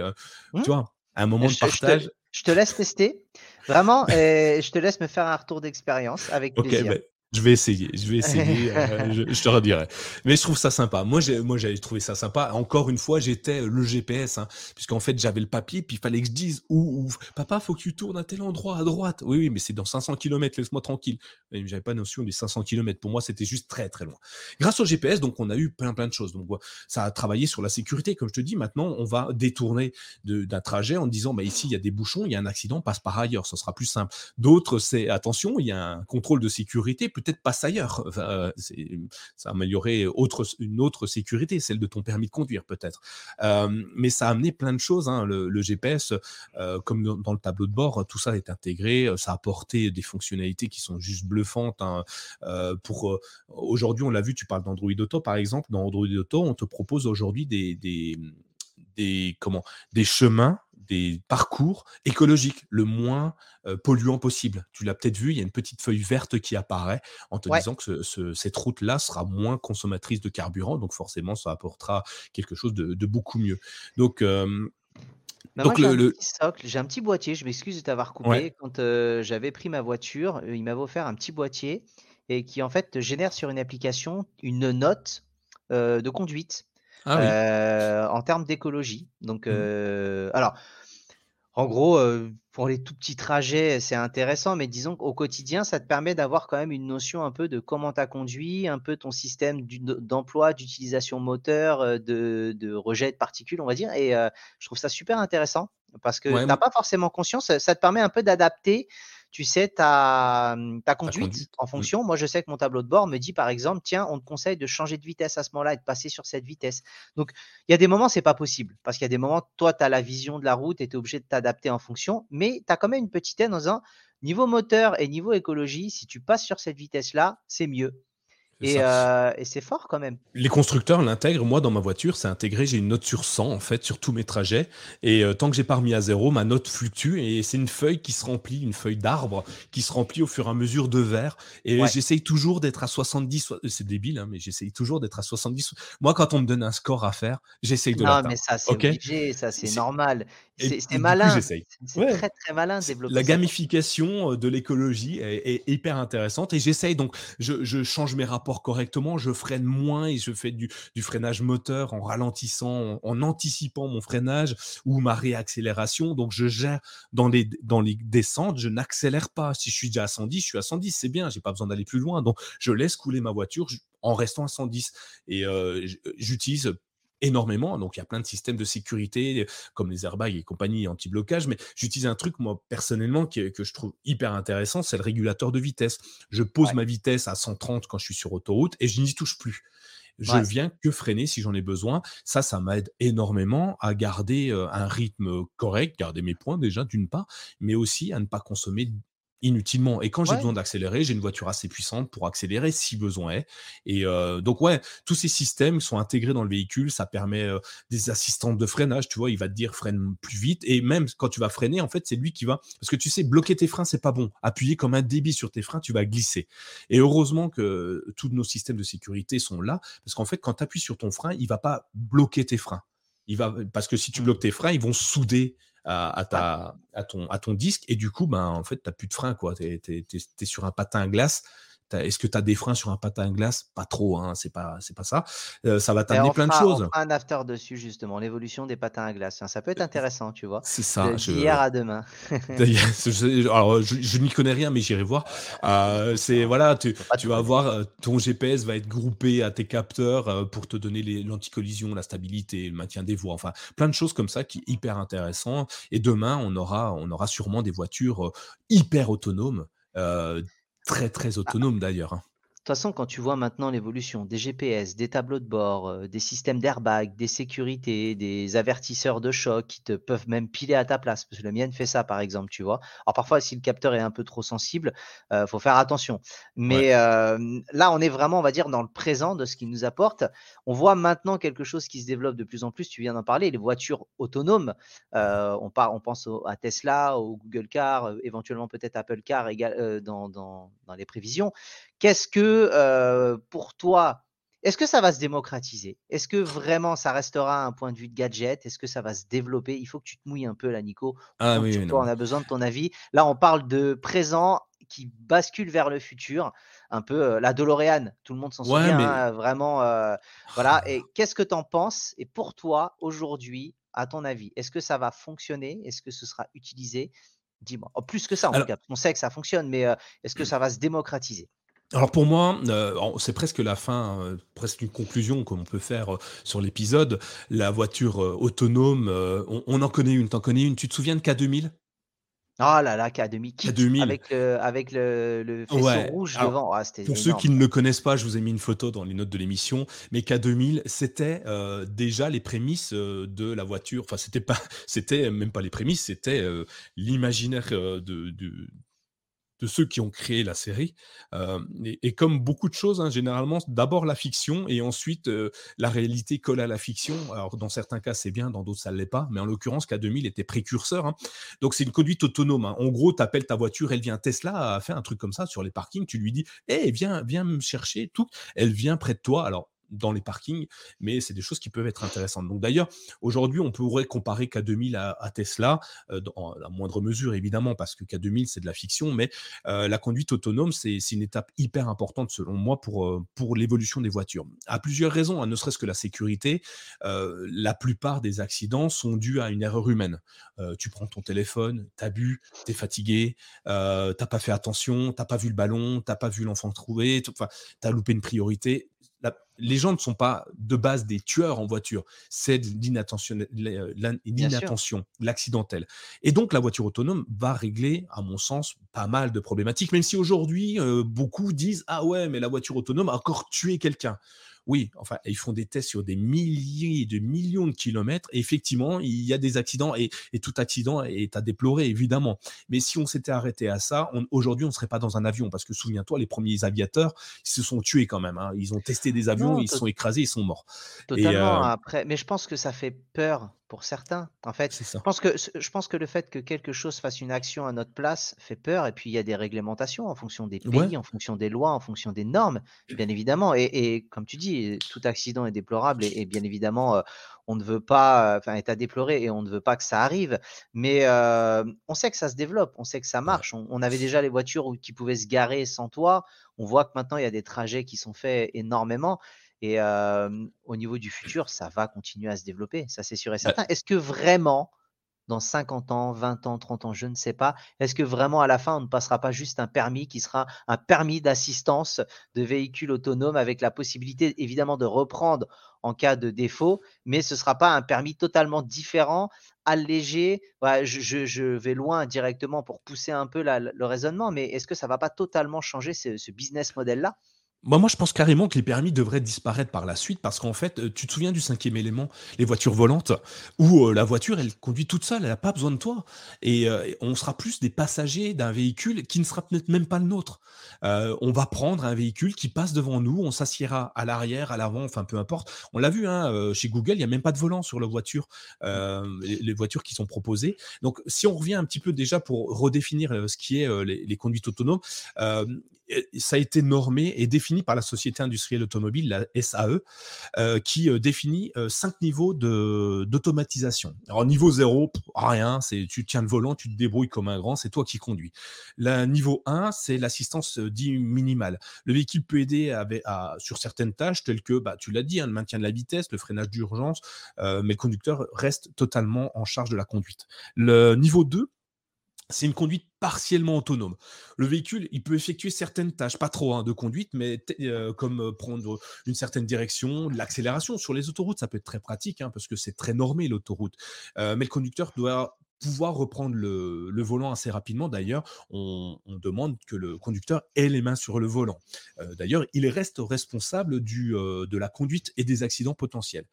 mmh. tu vois, un moment de partage. Je te laisse tester. Vraiment, et je te laisse me faire un retour d'expérience avec plaisir. Ben, je vais essayer, je vais essayer, euh, [LAUGHS] je, te redirai. Mais je trouve ça sympa. Moi, j'ai, moi, j'avais trouvé ça sympa. Encore une fois, j'étais le GPS, hein, puisqu'en fait, j'avais le papier, puis il fallait que je dise où, où, papa, faut que tu tournes à tel endroit à droite. Oui, oui, mais c'est dans 500 km, laisse-moi tranquille. Mais j'avais pas notion des 500 km. Pour moi, c'était juste très, très loin. Grâce au GPS, donc, on a eu plein, plein de choses. Donc, ça a travaillé sur la sécurité. Comme je te dis, maintenant, on va détourner d'un trajet en disant, bah, ici, il y a des bouchons, il y a un accident, passe par ailleurs. Ça sera plus simple. D'autres, c'est attention, il y a un contrôle de sécurité peut-être passe ailleurs. Enfin, ça a amélioré une autre sécurité, celle de ton permis de conduire peut-être. mais ça a amené plein de choses. Hein. Le, GPS, comme dans, le tableau de bord, tout ça est intégré. Ça a apporté des fonctionnalités qui sont juste bluffantes. Hein. pour aujourd'hui, on l'a vu. Tu parles d'Android Auto par exemple. Dans Android Auto, on te propose aujourd'hui des comment des chemins des parcours écologiques, le moins polluant possible. Tu l'as peut-être vu, il y a une petite feuille verte qui apparaît en te disant que cette route-là sera moins consommatrice de carburant, donc forcément, ça apportera quelque chose de, beaucoup mieux. Donc, donc j'ai le, un petit socle, j'ai un petit boîtier, je m'excuse de t'avoir coupé. Quand j'avais pris ma voiture, il m'avait offert un petit boîtier et qui en fait génère sur une application une note de conduite ah en termes d'écologie. Donc, mmh. alors, en gros, pour les tout petits trajets, c'est intéressant, mais disons qu'au quotidien, ça te permet d'avoir quand même une notion un peu de comment tu as conduit, un peu ton système d'emploi, d'utilisation moteur, de, rejet de particules, on va dire. Et je trouve ça super intéressant parce que tu n'as pas forcément conscience. Ça te permet un peu d'adapter tu sais ta, ta, conduite, en mmh. fonction. Moi, je sais que mon tableau de bord me dit, par exemple, tiens, on te conseille de changer de vitesse à ce moment-là et de passer sur cette vitesse. Donc, il y a des moments, c'est pas possible. Parce qu'il y a des moments, toi, tu as la vision de la route et tu es obligé de t'adapter en fonction. Mais tu as quand même une petite aide en disant, niveau moteur et niveau écologie, si tu passes sur cette vitesse-là, c'est mieux. Euh, et, c'est fort quand même. Les constructeurs l'intègrent. Moi, dans ma voiture, c'est intégré. J'ai une note sur 100 en fait sur tous mes trajets. Et euh, tant que j'ai pas remis à zéro, ma note fluctue. Et c'est une feuille qui se remplit, une feuille d'arbre qui se remplit au fur et à mesure de verre. Et j'essaye toujours d'être à 70. C'est débile, hein, mais j'essaye toujours d'être à 70. Moi, quand on me donne un score à faire, j'essaye de l'atteindre. Non, mais ça, c'est obligé. Ça, c'est normal. C'est malin. C'est très, très malin de développer. La gamification de l'écologie est, hyper intéressante. Et j'essaye donc, je, je change mes rapports correctement, je freine moins et je fais du, freinage moteur en ralentissant, en, anticipant mon freinage ou ma réaccélération. Donc je gère dans les, dans les descentes, je n'accélère pas. Si je suis déjà à 110, je suis à 110, c'est bien, j'ai pas besoin d'aller plus loin. Donc je laisse couler ma voiture en restant à 110 et euh, j'utilise énormément. Donc, il y a plein de systèmes de sécurité, comme les airbags et compagnie anti-blocage. Mais j'utilise un truc, moi, personnellement, que, je trouve hyper intéressant, c'est le régulateur de vitesse. Je pose ma vitesse à 130 quand je suis sur autoroute et je n'y touche plus. Je viens que freiner si j'en ai besoin. Ça, ça m'aide énormément à garder un rythme correct, garder mes points déjà d'une part, mais aussi à ne pas consommer inutilement. Et quand j'ai besoin d'accélérer, j'ai une voiture assez puissante pour accélérer si besoin est. Et donc, ouais, tous ces systèmes sont intégrés dans le véhicule. Ça permet des assistantes de freinage. Tu vois, il va te dire freine plus vite. Et même quand tu vas freiner, en fait, c'est lui qui va. Parce que tu sais, bloquer tes freins, c'est pas bon. Appuyer comme un débit sur tes freins, tu vas glisser. Et heureusement que tous nos systèmes de sécurité sont là. Parce qu'en fait, quand tu appuies sur ton frein, il va pas bloquer tes freins. Il va, parce que si tu mmh. bloques tes freins, ils vont souder à, ta, à, ton, à ton disque et du coup, ben, en fait, tu n'as plus de frein. Tu es, es, sur un patin à glace est-ce que tu as des freins sur un patin à glace? Pas trop, hein, c'est pas, c'est pas ça. Euh, ça va t'amener plein de choses. On fera un after dessus justement, l'évolution des patins à glace. Ça peut être intéressant, tu vois. C'est ça. D'hier à demain. [LAUGHS] Alors, je, n'y connais rien, mais j'irai voir. Euh, c'est voilà, tu, tu vas voir, euh, ton GPS va être groupé à tes capteurs pour te donner l'anticollision, la stabilité, le maintien des voies. Enfin, plein de choses comme ça qui est hyper intéressant. Et demain, on aura, on aura sûrement des voitures hyper autonomes très très autonome d'ailleurs. Hein. De toute façon, quand tu vois maintenant l'évolution des GPS, des tableaux de bord, euh, des systèmes d'airbag, des sécurités, des avertisseurs de choc qui te peuvent même piler à ta place, parce que la mienne fait ça par exemple, tu vois. Alors parfois, si le capteur est un peu trop sensible, il euh, faut faire attention. Mais euh, là, on est vraiment, on va dire, dans le présent de ce qu'il nous apporte. On voit maintenant quelque chose qui se développe de plus en plus. Tu viens d'en parler, les voitures autonomes. on, on pense à Tesla, au Google Car, éventuellement peut-être Apple Car dans, dans les prévisions Qu'est-ce que pour toi, est-ce que ça va se démocratiser? Est-ce que vraiment ça restera un point de vue de gadget? Est-ce que ça va se développer? Il faut que tu te mouilles un peu là, Nico. Ah oui, on a besoin de ton avis. Là, on parle de présent qui bascule vers le futur, un peu la DeLorean. Tout le monde s'en souvient, hein, vraiment. voilà. Et qu'est-ce que tu en penses? Et pour toi, aujourd'hui, à ton avis, est-ce que ça va fonctionner? Est-ce que ce sera utilisé? Dis-moi. Oh, plus que ça, en tout cas. On sait que ça fonctionne, mais est-ce que [CLEARS THROAT] ça va se démocratiser? Alors pour moi, euh, c'est presque la fin, euh, presque une conclusion qu'on peut faire euh, sur l'épisode. La voiture autonome, on, en connaît une, t'en connais une. Tu te souviens de K2000 Ah là là, K2000, K2000. avec le, avec le, faisceau rouge devant. Ah, pour ceux qui ne le connaissent pas, je vous ai mis une photo dans les notes de l'émission. Mais K2000, c'était déjà les prémices de la voiture. Enfin, c'était pas, [LAUGHS] c'était même pas les prémices, c'était l'imaginaire de de ceux qui ont créé la série. et, comme beaucoup de choses, hein, généralement, d'abord la fiction et ensuite la réalité colle à la fiction. Alors, dans certains cas, c'est bien, dans d'autres, ça ne l'est pas. Mais en l'occurrence, K2000 était précurseur. Hein. Donc, c'est une conduite autonome. Hein. En gros, tu appelles ta voiture, elle vient. Tesla a fait un truc comme ça sur les parkings. Tu lui dis, hé, viens, viens me chercher, tout. Elle vient près de toi. Alors, dans les parkings, mais c'est des choses qui peuvent être intéressantes. Donc d'ailleurs, aujourd'hui, on pourrait comparer K2000 à, Tesla, euh, dans, à moindre mesure évidemment, parce que K2000 c'est de la fiction, mais euh, la conduite autonome, c'est une étape hyper importante selon moi pour, euh, pour l'évolution des voitures. À plusieurs raisons, hein, ne serait-ce que la sécurité, la plupart des accidents sont dus à une erreur humaine. tu prends ton téléphone, t'as bu, t'es fatigué, t'as pas fait attention, t'as pas vu le ballon, t'as pas vu l'enfant trouvé, t'as loupé une priorité les gens ne sont pas de base des tueurs en voiture, c'est l'inattention, l'accidentel. Et donc la voiture autonome va régler, à mon sens, pas mal de problématiques, même si aujourd'hui, euh, beaucoup disent, ah ouais, mais la voiture autonome a encore tué quelqu'un. Oui, enfin, ils font des tests sur des milliers de millions de kilomètres. Et effectivement, il y a des accidents et, tout accident est à déplorer, évidemment. Mais si on s'était arrêté à ça, aujourd'hui, on ne serait pas dans un avion. Parce que souviens-toi, les premiers aviateurs, ils se sont tués quand même. Hein. Ils ont testé des avions, ils se sont écrasés, ils sont morts. Totalement. Euh après, mais je pense que ça fait peur pour certains. En fait, je pense, que, je pense que le fait que quelque chose fasse une action à notre place fait peur. Et puis, il y a des réglementations en fonction des pays, en fonction des lois, en fonction des normes, bien évidemment. Et, comme tu dis, tout accident est déplorable. Et, bien évidemment, euh, on ne veut pas, enfin, est à déplorer et on ne veut pas que ça arrive. Mais euh, on sait que ça se développe, on sait que ça marche. On, avait déjà les voitures qui pouvaient se garer sans toi. On voit que maintenant, il y a des trajets qui sont faits énormément. Et au niveau du futur, ça va continuer à se développer, ça c'est sûr et bah certain. Est-ce que vraiment, dans 50 ans, 20 ans, 30 ans, je ne sais pas Est-ce que vraiment à la fin, on ne passera pas juste un permis qui sera un permis d'assistance de véhicule autonome avec la possibilité évidemment de reprendre en cas de défaut, mais ce ne sera pas un permis totalement différent, allégé? je, vais loin directement pour pousser un peu le raisonnement, mais est-ce que ça ne va pas totalement changer ce business model-là? Moi, je pense carrément que les permis devraient disparaître par la suite parce qu'en fait, euh, tu te souviens du cinquième élément, les voitures volantes, où euh, la voiture, elle conduit toute seule, elle n'a pas besoin de toi. Et euh, on sera plus des passagers d'un véhicule qui ne sera peut-être même pas le nôtre. on va prendre un véhicule qui passe devant nous, on s'assiera à l'arrière, à l'avant, enfin peu importe. On l'a vu, hein, chez Google, il n'y a même pas de volant sur la voiture, les, voitures qui sont proposées. Donc, si on revient un petit peu déjà pour redéfinir ce qui est les, conduites autonomes, ça a été normé et défini par la Société industrielle automobile, la SAE, euh, qui euh, définit euh, cinq niveaux d'automatisation. Alors, niveau 0, rien, c'est tu tiens le volant, tu te débrouilles comme un grand, c'est toi qui conduis. Le niveau 1, c'est l'assistance dit minimale. Le véhicule peut aider à, sur certaines tâches, telles que, bah, tu l'as dit, hein, le maintien de la vitesse, le freinage d'urgence, mais le conducteur reste totalement en charge de la conduite. Le niveau 2, c'est une conduite partiellement autonome. Le véhicule, il peut effectuer certaines tâches, pas trop hein, de conduite, mais euh, comme euh, prendre une certaine direction, de l'accélération. Sur les autoroutes, ça peut être très pratique, hein, parce que c'est très normé l'autoroute. Euh, mais le conducteur doit pouvoir reprendre le, volant assez rapidement. D'ailleurs, on, demande que le conducteur ait les mains sur le volant. D'ailleurs, il reste responsable de la conduite et des accidents potentiels.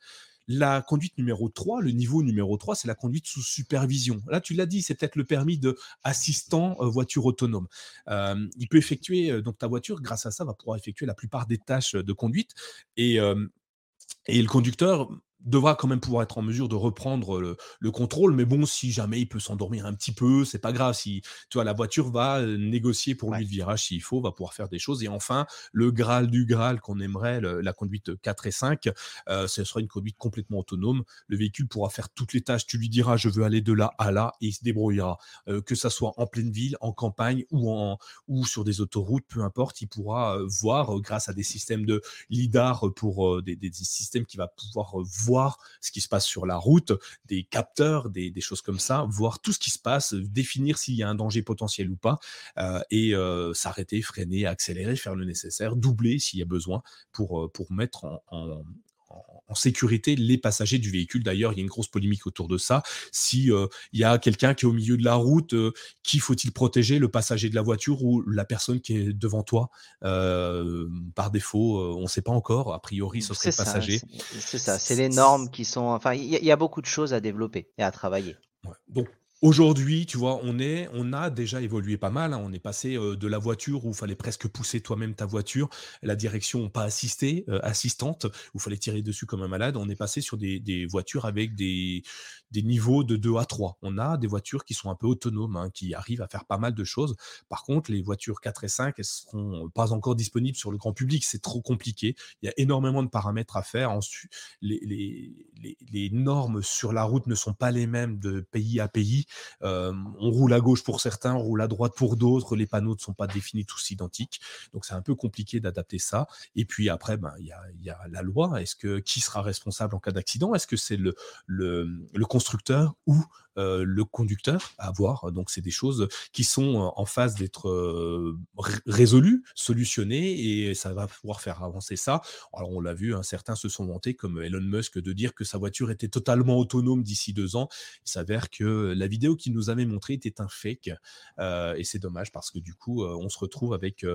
La conduite numéro 3, le niveau numéro 3, c'est la conduite sous supervision. Là, tu l'as dit, c'est peut-être le permis de assistant euh, voiture autonome. Euh, il peut effectuer, euh, donc ta voiture, grâce à ça, va pouvoir effectuer la plupart des tâches de conduite. Et, et le conducteur devra quand même pouvoir être en mesure de reprendre le, contrôle. Mais bon, si jamais il peut s'endormir un petit peu, c'est pas grave. Si tu vois, la voiture va négocier pour lui le virage s'il faut, va pouvoir faire des choses. Et enfin, le Graal du Graal qu'on aimerait, la conduite 4 et 5, ce sera une conduite complètement autonome. Le véhicule pourra faire toutes les tâches. Tu lui diras, je veux aller de là à là, et il se débrouillera. que ça soit en pleine ville, en campagne ou, en, ou sur des autoroutes, peu importe, il pourra voir grâce à des systèmes de lidar pour des, des systèmes qui va pouvoir voir voir ce qui se passe sur la route, des capteurs, des, choses comme ça, voir tout ce qui se passe, définir s'il y a un danger potentiel ou pas, euh, et euh, s'arrêter, freiner, accélérer, faire le nécessaire, doubler s'il y a besoin pour, euh, mettre en sécurité les passagers du véhicule. D'ailleurs, il y a une grosse polémique autour de ça. Si euh, il y a quelqu'un qui est au milieu de la route, euh, qui faut-il protéger, le passager de la voiture ou la personne qui est devant toi? Euh, Par défaut, on ne sait pas encore. A priori, ce serait le passager. C'est ça. C'est les normes qui sont. Enfin, il y, a beaucoup de choses à développer et à travailler. Donc Aujourd'hui, tu vois, on est, on a déjà évolué pas mal. Hein. On est passé de la voiture où il fallait presque pousser toi-même ta voiture, la direction pas assistée, assistante, où il fallait tirer dessus comme un malade. On est passé sur des, voitures avec des, des, niveaux de 2 à 3. On a des voitures qui sont un peu autonomes, hein, qui arrivent à faire pas mal de choses. Par contre, les voitures 4 et 5, elles seront pas encore disponibles sur le grand public. C'est trop compliqué. Il y a énormément de paramètres à faire. Les, les, les normes sur la route ne sont pas les mêmes de pays à pays on roule à gauche pour certains, on roule à droite pour d'autres. Les panneaux ne sont pas définis tous identiques. Donc, c'est un peu compliqué d'adapter ça. Et puis après, ben, il y, a, la loi. Est-ce que qui sera responsable en cas d'accident? Est-ce que c'est le, le, constructeur ou le conducteur à voir. Donc, c'est des choses qui sont en phase d'être résolues, solutionnées, et ça va pouvoir faire avancer ça. Alors, on l'a vu, hein, certains se sont vantés, comme Elon Musk, de dire que sa voiture était totalement autonome d'ici deux ans. Il s'avère que la vidéo qu'il nous avait montrée était un fake, et c'est dommage parce que du coup, on se retrouve avec,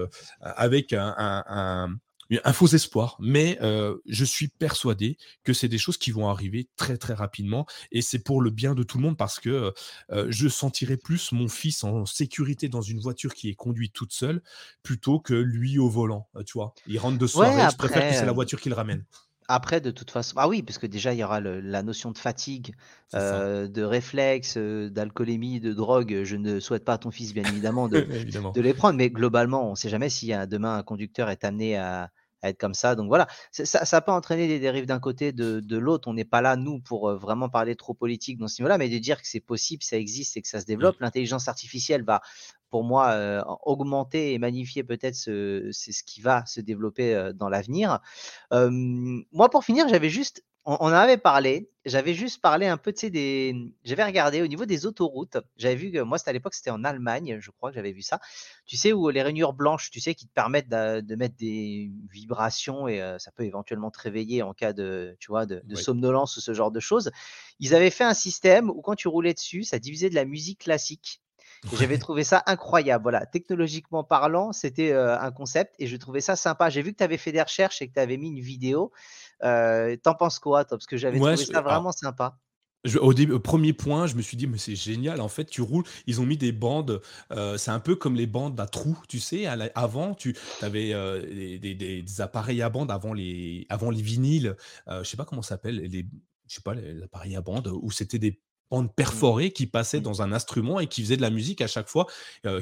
un faux espoir, mais je suis persuadé que c'est des choses qui vont arriver très très rapidement et c'est pour le bien de tout le monde parce que je sentirai plus mon fils en sécurité dans une voiture qui est conduite toute seule plutôt que lui au volant, tu vois? Il rentre de soirée, je préfère que c'est la voiture qui le ramène. Après, de toute façon, ah oui, parce que déjà, il y aura la notion de fatigue, de réflexe, d'alcoolémie, de drogue. Je ne souhaite pas à ton fils, bien évidemment, [LAUGHS] de, de les prendre, mais globalement, on ne sait jamais si demain un conducteur est amené à, être comme ça. Donc voilà, ça, ça peut entraîner des dérives d'un côté, de, de l'autre. On n'est pas là, nous, pour euh, vraiment parler trop politique dans ce niveau-là, mais de dire que c'est possible, ça existe et que ça se développe. L'intelligence artificielle va pour moi, augmenter et magnifier peut-être c'est ce qui va se développer dans l'avenir. moi, pour finir, j'avais juste on, en avait parlé. J'avais juste parlé un peu, tu sais, des. J'avais regardé au niveau des autoroutes. J'avais vu que moi, c'était à l'époque, c'était en Allemagne, je crois que j'avais vu ça. Tu sais, où les rainures blanches, tu sais, qui te permettent de, mettre des vibrations et euh, ça peut éventuellement te réveiller en cas de, tu vois, de, somnolence ou ce genre de choses. Ils avaient fait un système où quand tu roulais dessus, ça divisait de la musique classique. J'avais trouvé ça incroyable. Voilà, technologiquement parlant, c'était euh, un concept et je trouvais ça sympa. J'ai vu que tu avais fait des recherches et que tu avais mis une vidéo. Euh, T'en penses quoi, toi? Parce que j'avais trouvé ça vraiment sympa. au, début, premier point, je me suis dit, mais c'est génial. En fait, tu roules, ils ont mis des bandes. Euh, c'est un peu comme les bandes à trou, tu sais. avant, tu avais euh, des, appareils à bande avant les, avant les vinyles. je sais pas comment ça s'appelle. Les, je sais pas, les appareils à bande, où c'était des bande perforée qui passait mmh. dans un instrument et qui faisait de la musique à chaque fois,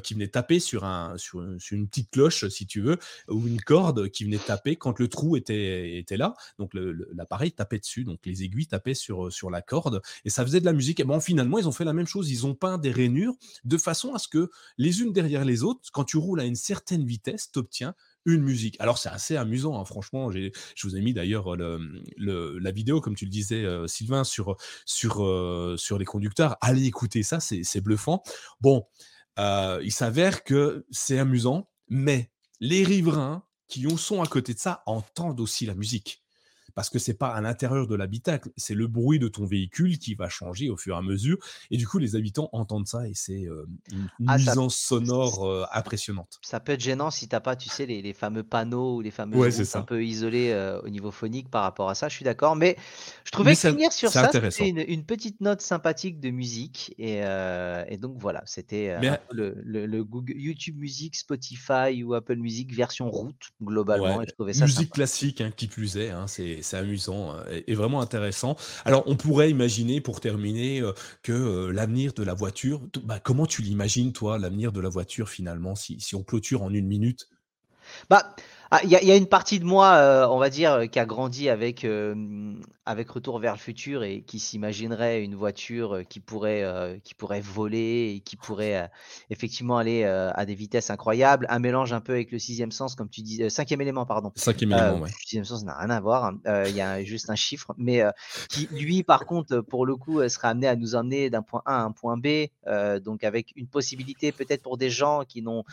qui venait taper sur, un, sur, une petite cloche, si tu veux, ou une corde qui venait taper quand le trou était, était là. Donc l'appareil tapait dessus, donc les aiguilles tapaient sur, sur la corde et ça faisait de la musique. Et bon, finalement, ils ont fait la même chose. Ils ont peint des rainures de façon à ce que les unes derrière les autres, quand tu roules à une certaine vitesse, tu obtiens une musique. Alors c'est assez amusant, hein, franchement. Je vous ai mis d'ailleurs le, la vidéo, comme tu le disais, euh, Sylvain, sur, sur, euh, sur les conducteurs. Allez écouter ça, c'est bluffant. Bon, euh, il s'avère que c'est amusant, mais les riverains qui sont à côté de ça entendent aussi la musique parce que c'est pas à l'intérieur de l'habitacle, c'est le bruit de ton véhicule qui va changer au fur et à mesure. Et du coup, les habitants entendent ça et c'est une ah, nuisance sonore impressionnante. Ça peut être gênant si t'as pas, tu sais, les, fameux panneaux ou les fameux ouais, un peu isolés au niveau phonique par rapport à ça. Je suis d'accord, mais je trouvais que finir sur ça, c'était une, petite note sympathique de musique et, donc voilà, c'était le, Google, YouTube Music, Spotify ou Apple Music version route globalement. je trouvais ça musique classique, hein, qui plus est. Hein, c'est c'est amusant euh, et, vraiment intéressant. Alors, on pourrait imaginer, pour terminer, euh, que euh, l'avenir de la voiture, bah, comment tu l'imagines, toi, l'avenir de la voiture, finalement, si, si on clôture en une minute? Bah, ah, il y, a une partie de moi, euh, on va dire, qui a grandi avec, euh, avec Retour vers le futur et qui s'imaginerait une voiture euh, qui pourrait, qui pourrait voler et qui pourrait effectivement aller à des vitesses incroyables. Un mélange un peu avec le sixième sens, comme tu dis, cinquième élément, pardon. Cinquième élément, ouais. Sixième sens n'a rien à voir. Hein. Il y a juste un chiffre, mais qui, lui, par contre, pour le coup, serait amené à nous emmener d'un point A à un point B, donc avec une possibilité peut-être pour des gens qui n'ont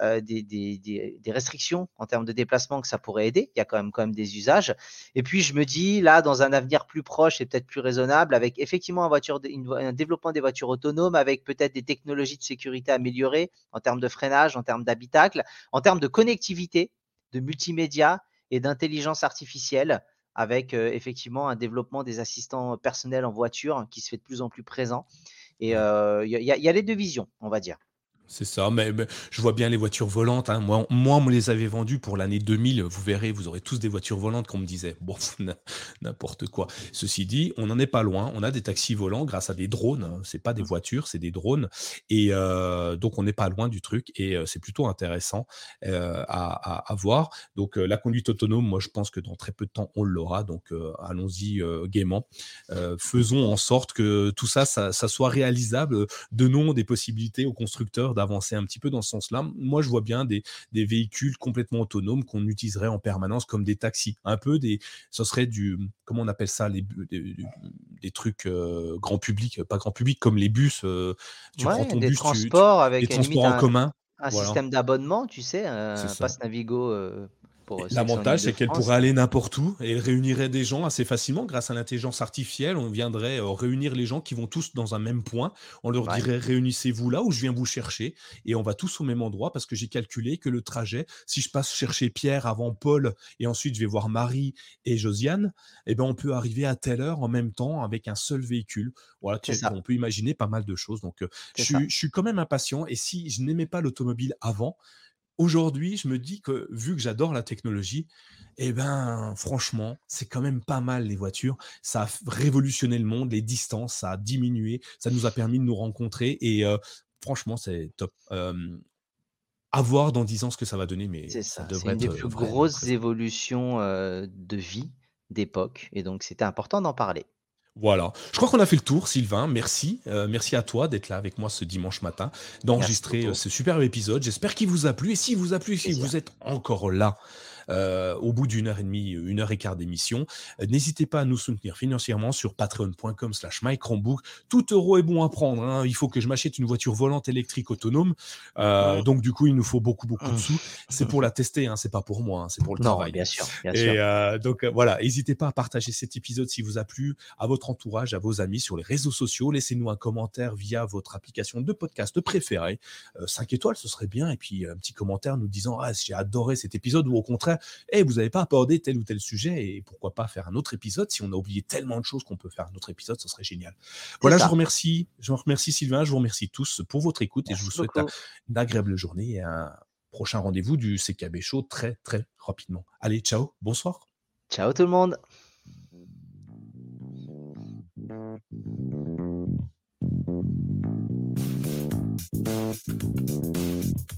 euh, des, restrictions en termes de déplacement que ça pourrait aider. Il y a quand même, quand même des usages. Et puis, je me dis, là, dans un avenir plus proche et peut-être plus raisonnable, avec effectivement un, voiture, un développement des voitures autonomes, avec peut-être des technologies de sécurité améliorées en termes de freinage, en termes d'habitacle, en termes de connectivité, de multimédia et d'intelligence artificielle avec euh, effectivement un développement des assistants personnels en voiture qui se fait de plus en plus présent. Et euh, il y, a les deux visions, on va dire. C'est ça, mais, je vois bien les voitures volantes. Hein. Moi, moi, on me les avait vendues pour l'année 2000. Vous verrez, vous aurez tous des voitures volantes qu'on me disait. Bon, n'importe quoi. Ceci dit, on n'en est pas loin. On a des taxis volants grâce à des drones. Hein. C'est pas des mmh. voitures, c'est des drones. Et euh, donc, on n'est pas loin du truc. Et euh, c'est plutôt intéressant euh, à, voir. Donc, la conduite autonome, moi, je pense que dans très peu de temps, on l'aura. Donc, allons-y gaiement. faisons en sorte que tout ça, ça, ça soit réalisable. Donnons des possibilités aux constructeurs d'avancer un petit peu dans ce sens-là. Moi, je vois bien des, véhicules complètement autonomes qu'on utiliserait en permanence comme des taxis. Un peu des. Ce serait du. Comment on appelle ça les, des, trucs euh, grand public, pas grand public, comme les bus. Euh, tu prends ton des bus, transports avec des transports en commun. Un système d'abonnement, tu sais, un Navigo. Euh, L'avantage, c'est qu'elle pourrait aller n'importe où et elle réunirait des gens assez facilement grâce à l'intelligence artificielle. On viendrait euh, réunir les gens qui vont tous dans un même point. On leur dirait réunissez-vous là où je viens vous chercher et on va tous au même endroit parce que j'ai calculé que le trajet, si je passe chercher Pierre avant Paul et ensuite je vais voir Marie et Josiane, eh ben on peut arriver à telle heure en même temps avec un seul véhicule. Voilà, on peut imaginer pas mal de choses. Donc, euh, je, je suis quand même impatient et si je n'aimais pas l'automobile avant, Aujourd'hui, je me dis que vu que j'adore la technologie, eh ben, franchement, c'est quand même pas mal les voitures. Ça a révolutionné le monde, les distances, ça a diminué, ça nous a permis de nous rencontrer et franchement, c'est top. à voir dans 10 ans ce que ça va donner, mais c'est ça, devrait une des plus grosses évolutions de vie d'époque, et donc c'était important d'en parler. Voilà. Je crois qu'on a fait le tour, Sylvain. Merci. Euh, merci à toi d'être là avec moi ce dimanche matin, d'enregistrer euh, ce superbe épisode. J'espère qu'il vous a plu. Et s'il vous a plu, si vous êtes encore là, euh, au bout d'une heure et demie, une heure et quart d'émission. Euh, n'hésitez pas à nous soutenir financièrement sur patreon.com slash Tout euro est bon à prendre. Hein. Il faut que je m'achète une voiture volante électrique autonome. Euh, donc du coup, il nous faut beaucoup, beaucoup de sous. C'est pour la tester, hein. c'est pas pour moi, hein. c'est pour le non, travail. Bien sûr, bien et donc voilà, n'hésitez pas à partager cet épisode si vous a plu à votre entourage, à vos amis sur les réseaux sociaux. Laissez-nous un commentaire via votre application de podcast préférée. 5 étoiles, ce serait bien. Et puis un petit commentaire nous disant ah, j'ai adoré cet épisode ou au contraire, et vous n'avez pas abordé tel ou tel sujet, et pourquoi pas faire un autre épisode? Si on a oublié tellement de choses qu'on peut faire un autre épisode, ce serait génial. Voilà, je vous remercie, je vous remercie Sylvain, je vous remercie tous pour votre écoute, et je vous souhaite une agréable journée et un prochain rendez-vous du CKB Show très très rapidement. Allez, ciao, bonsoir. Ciao tout le monde. Thank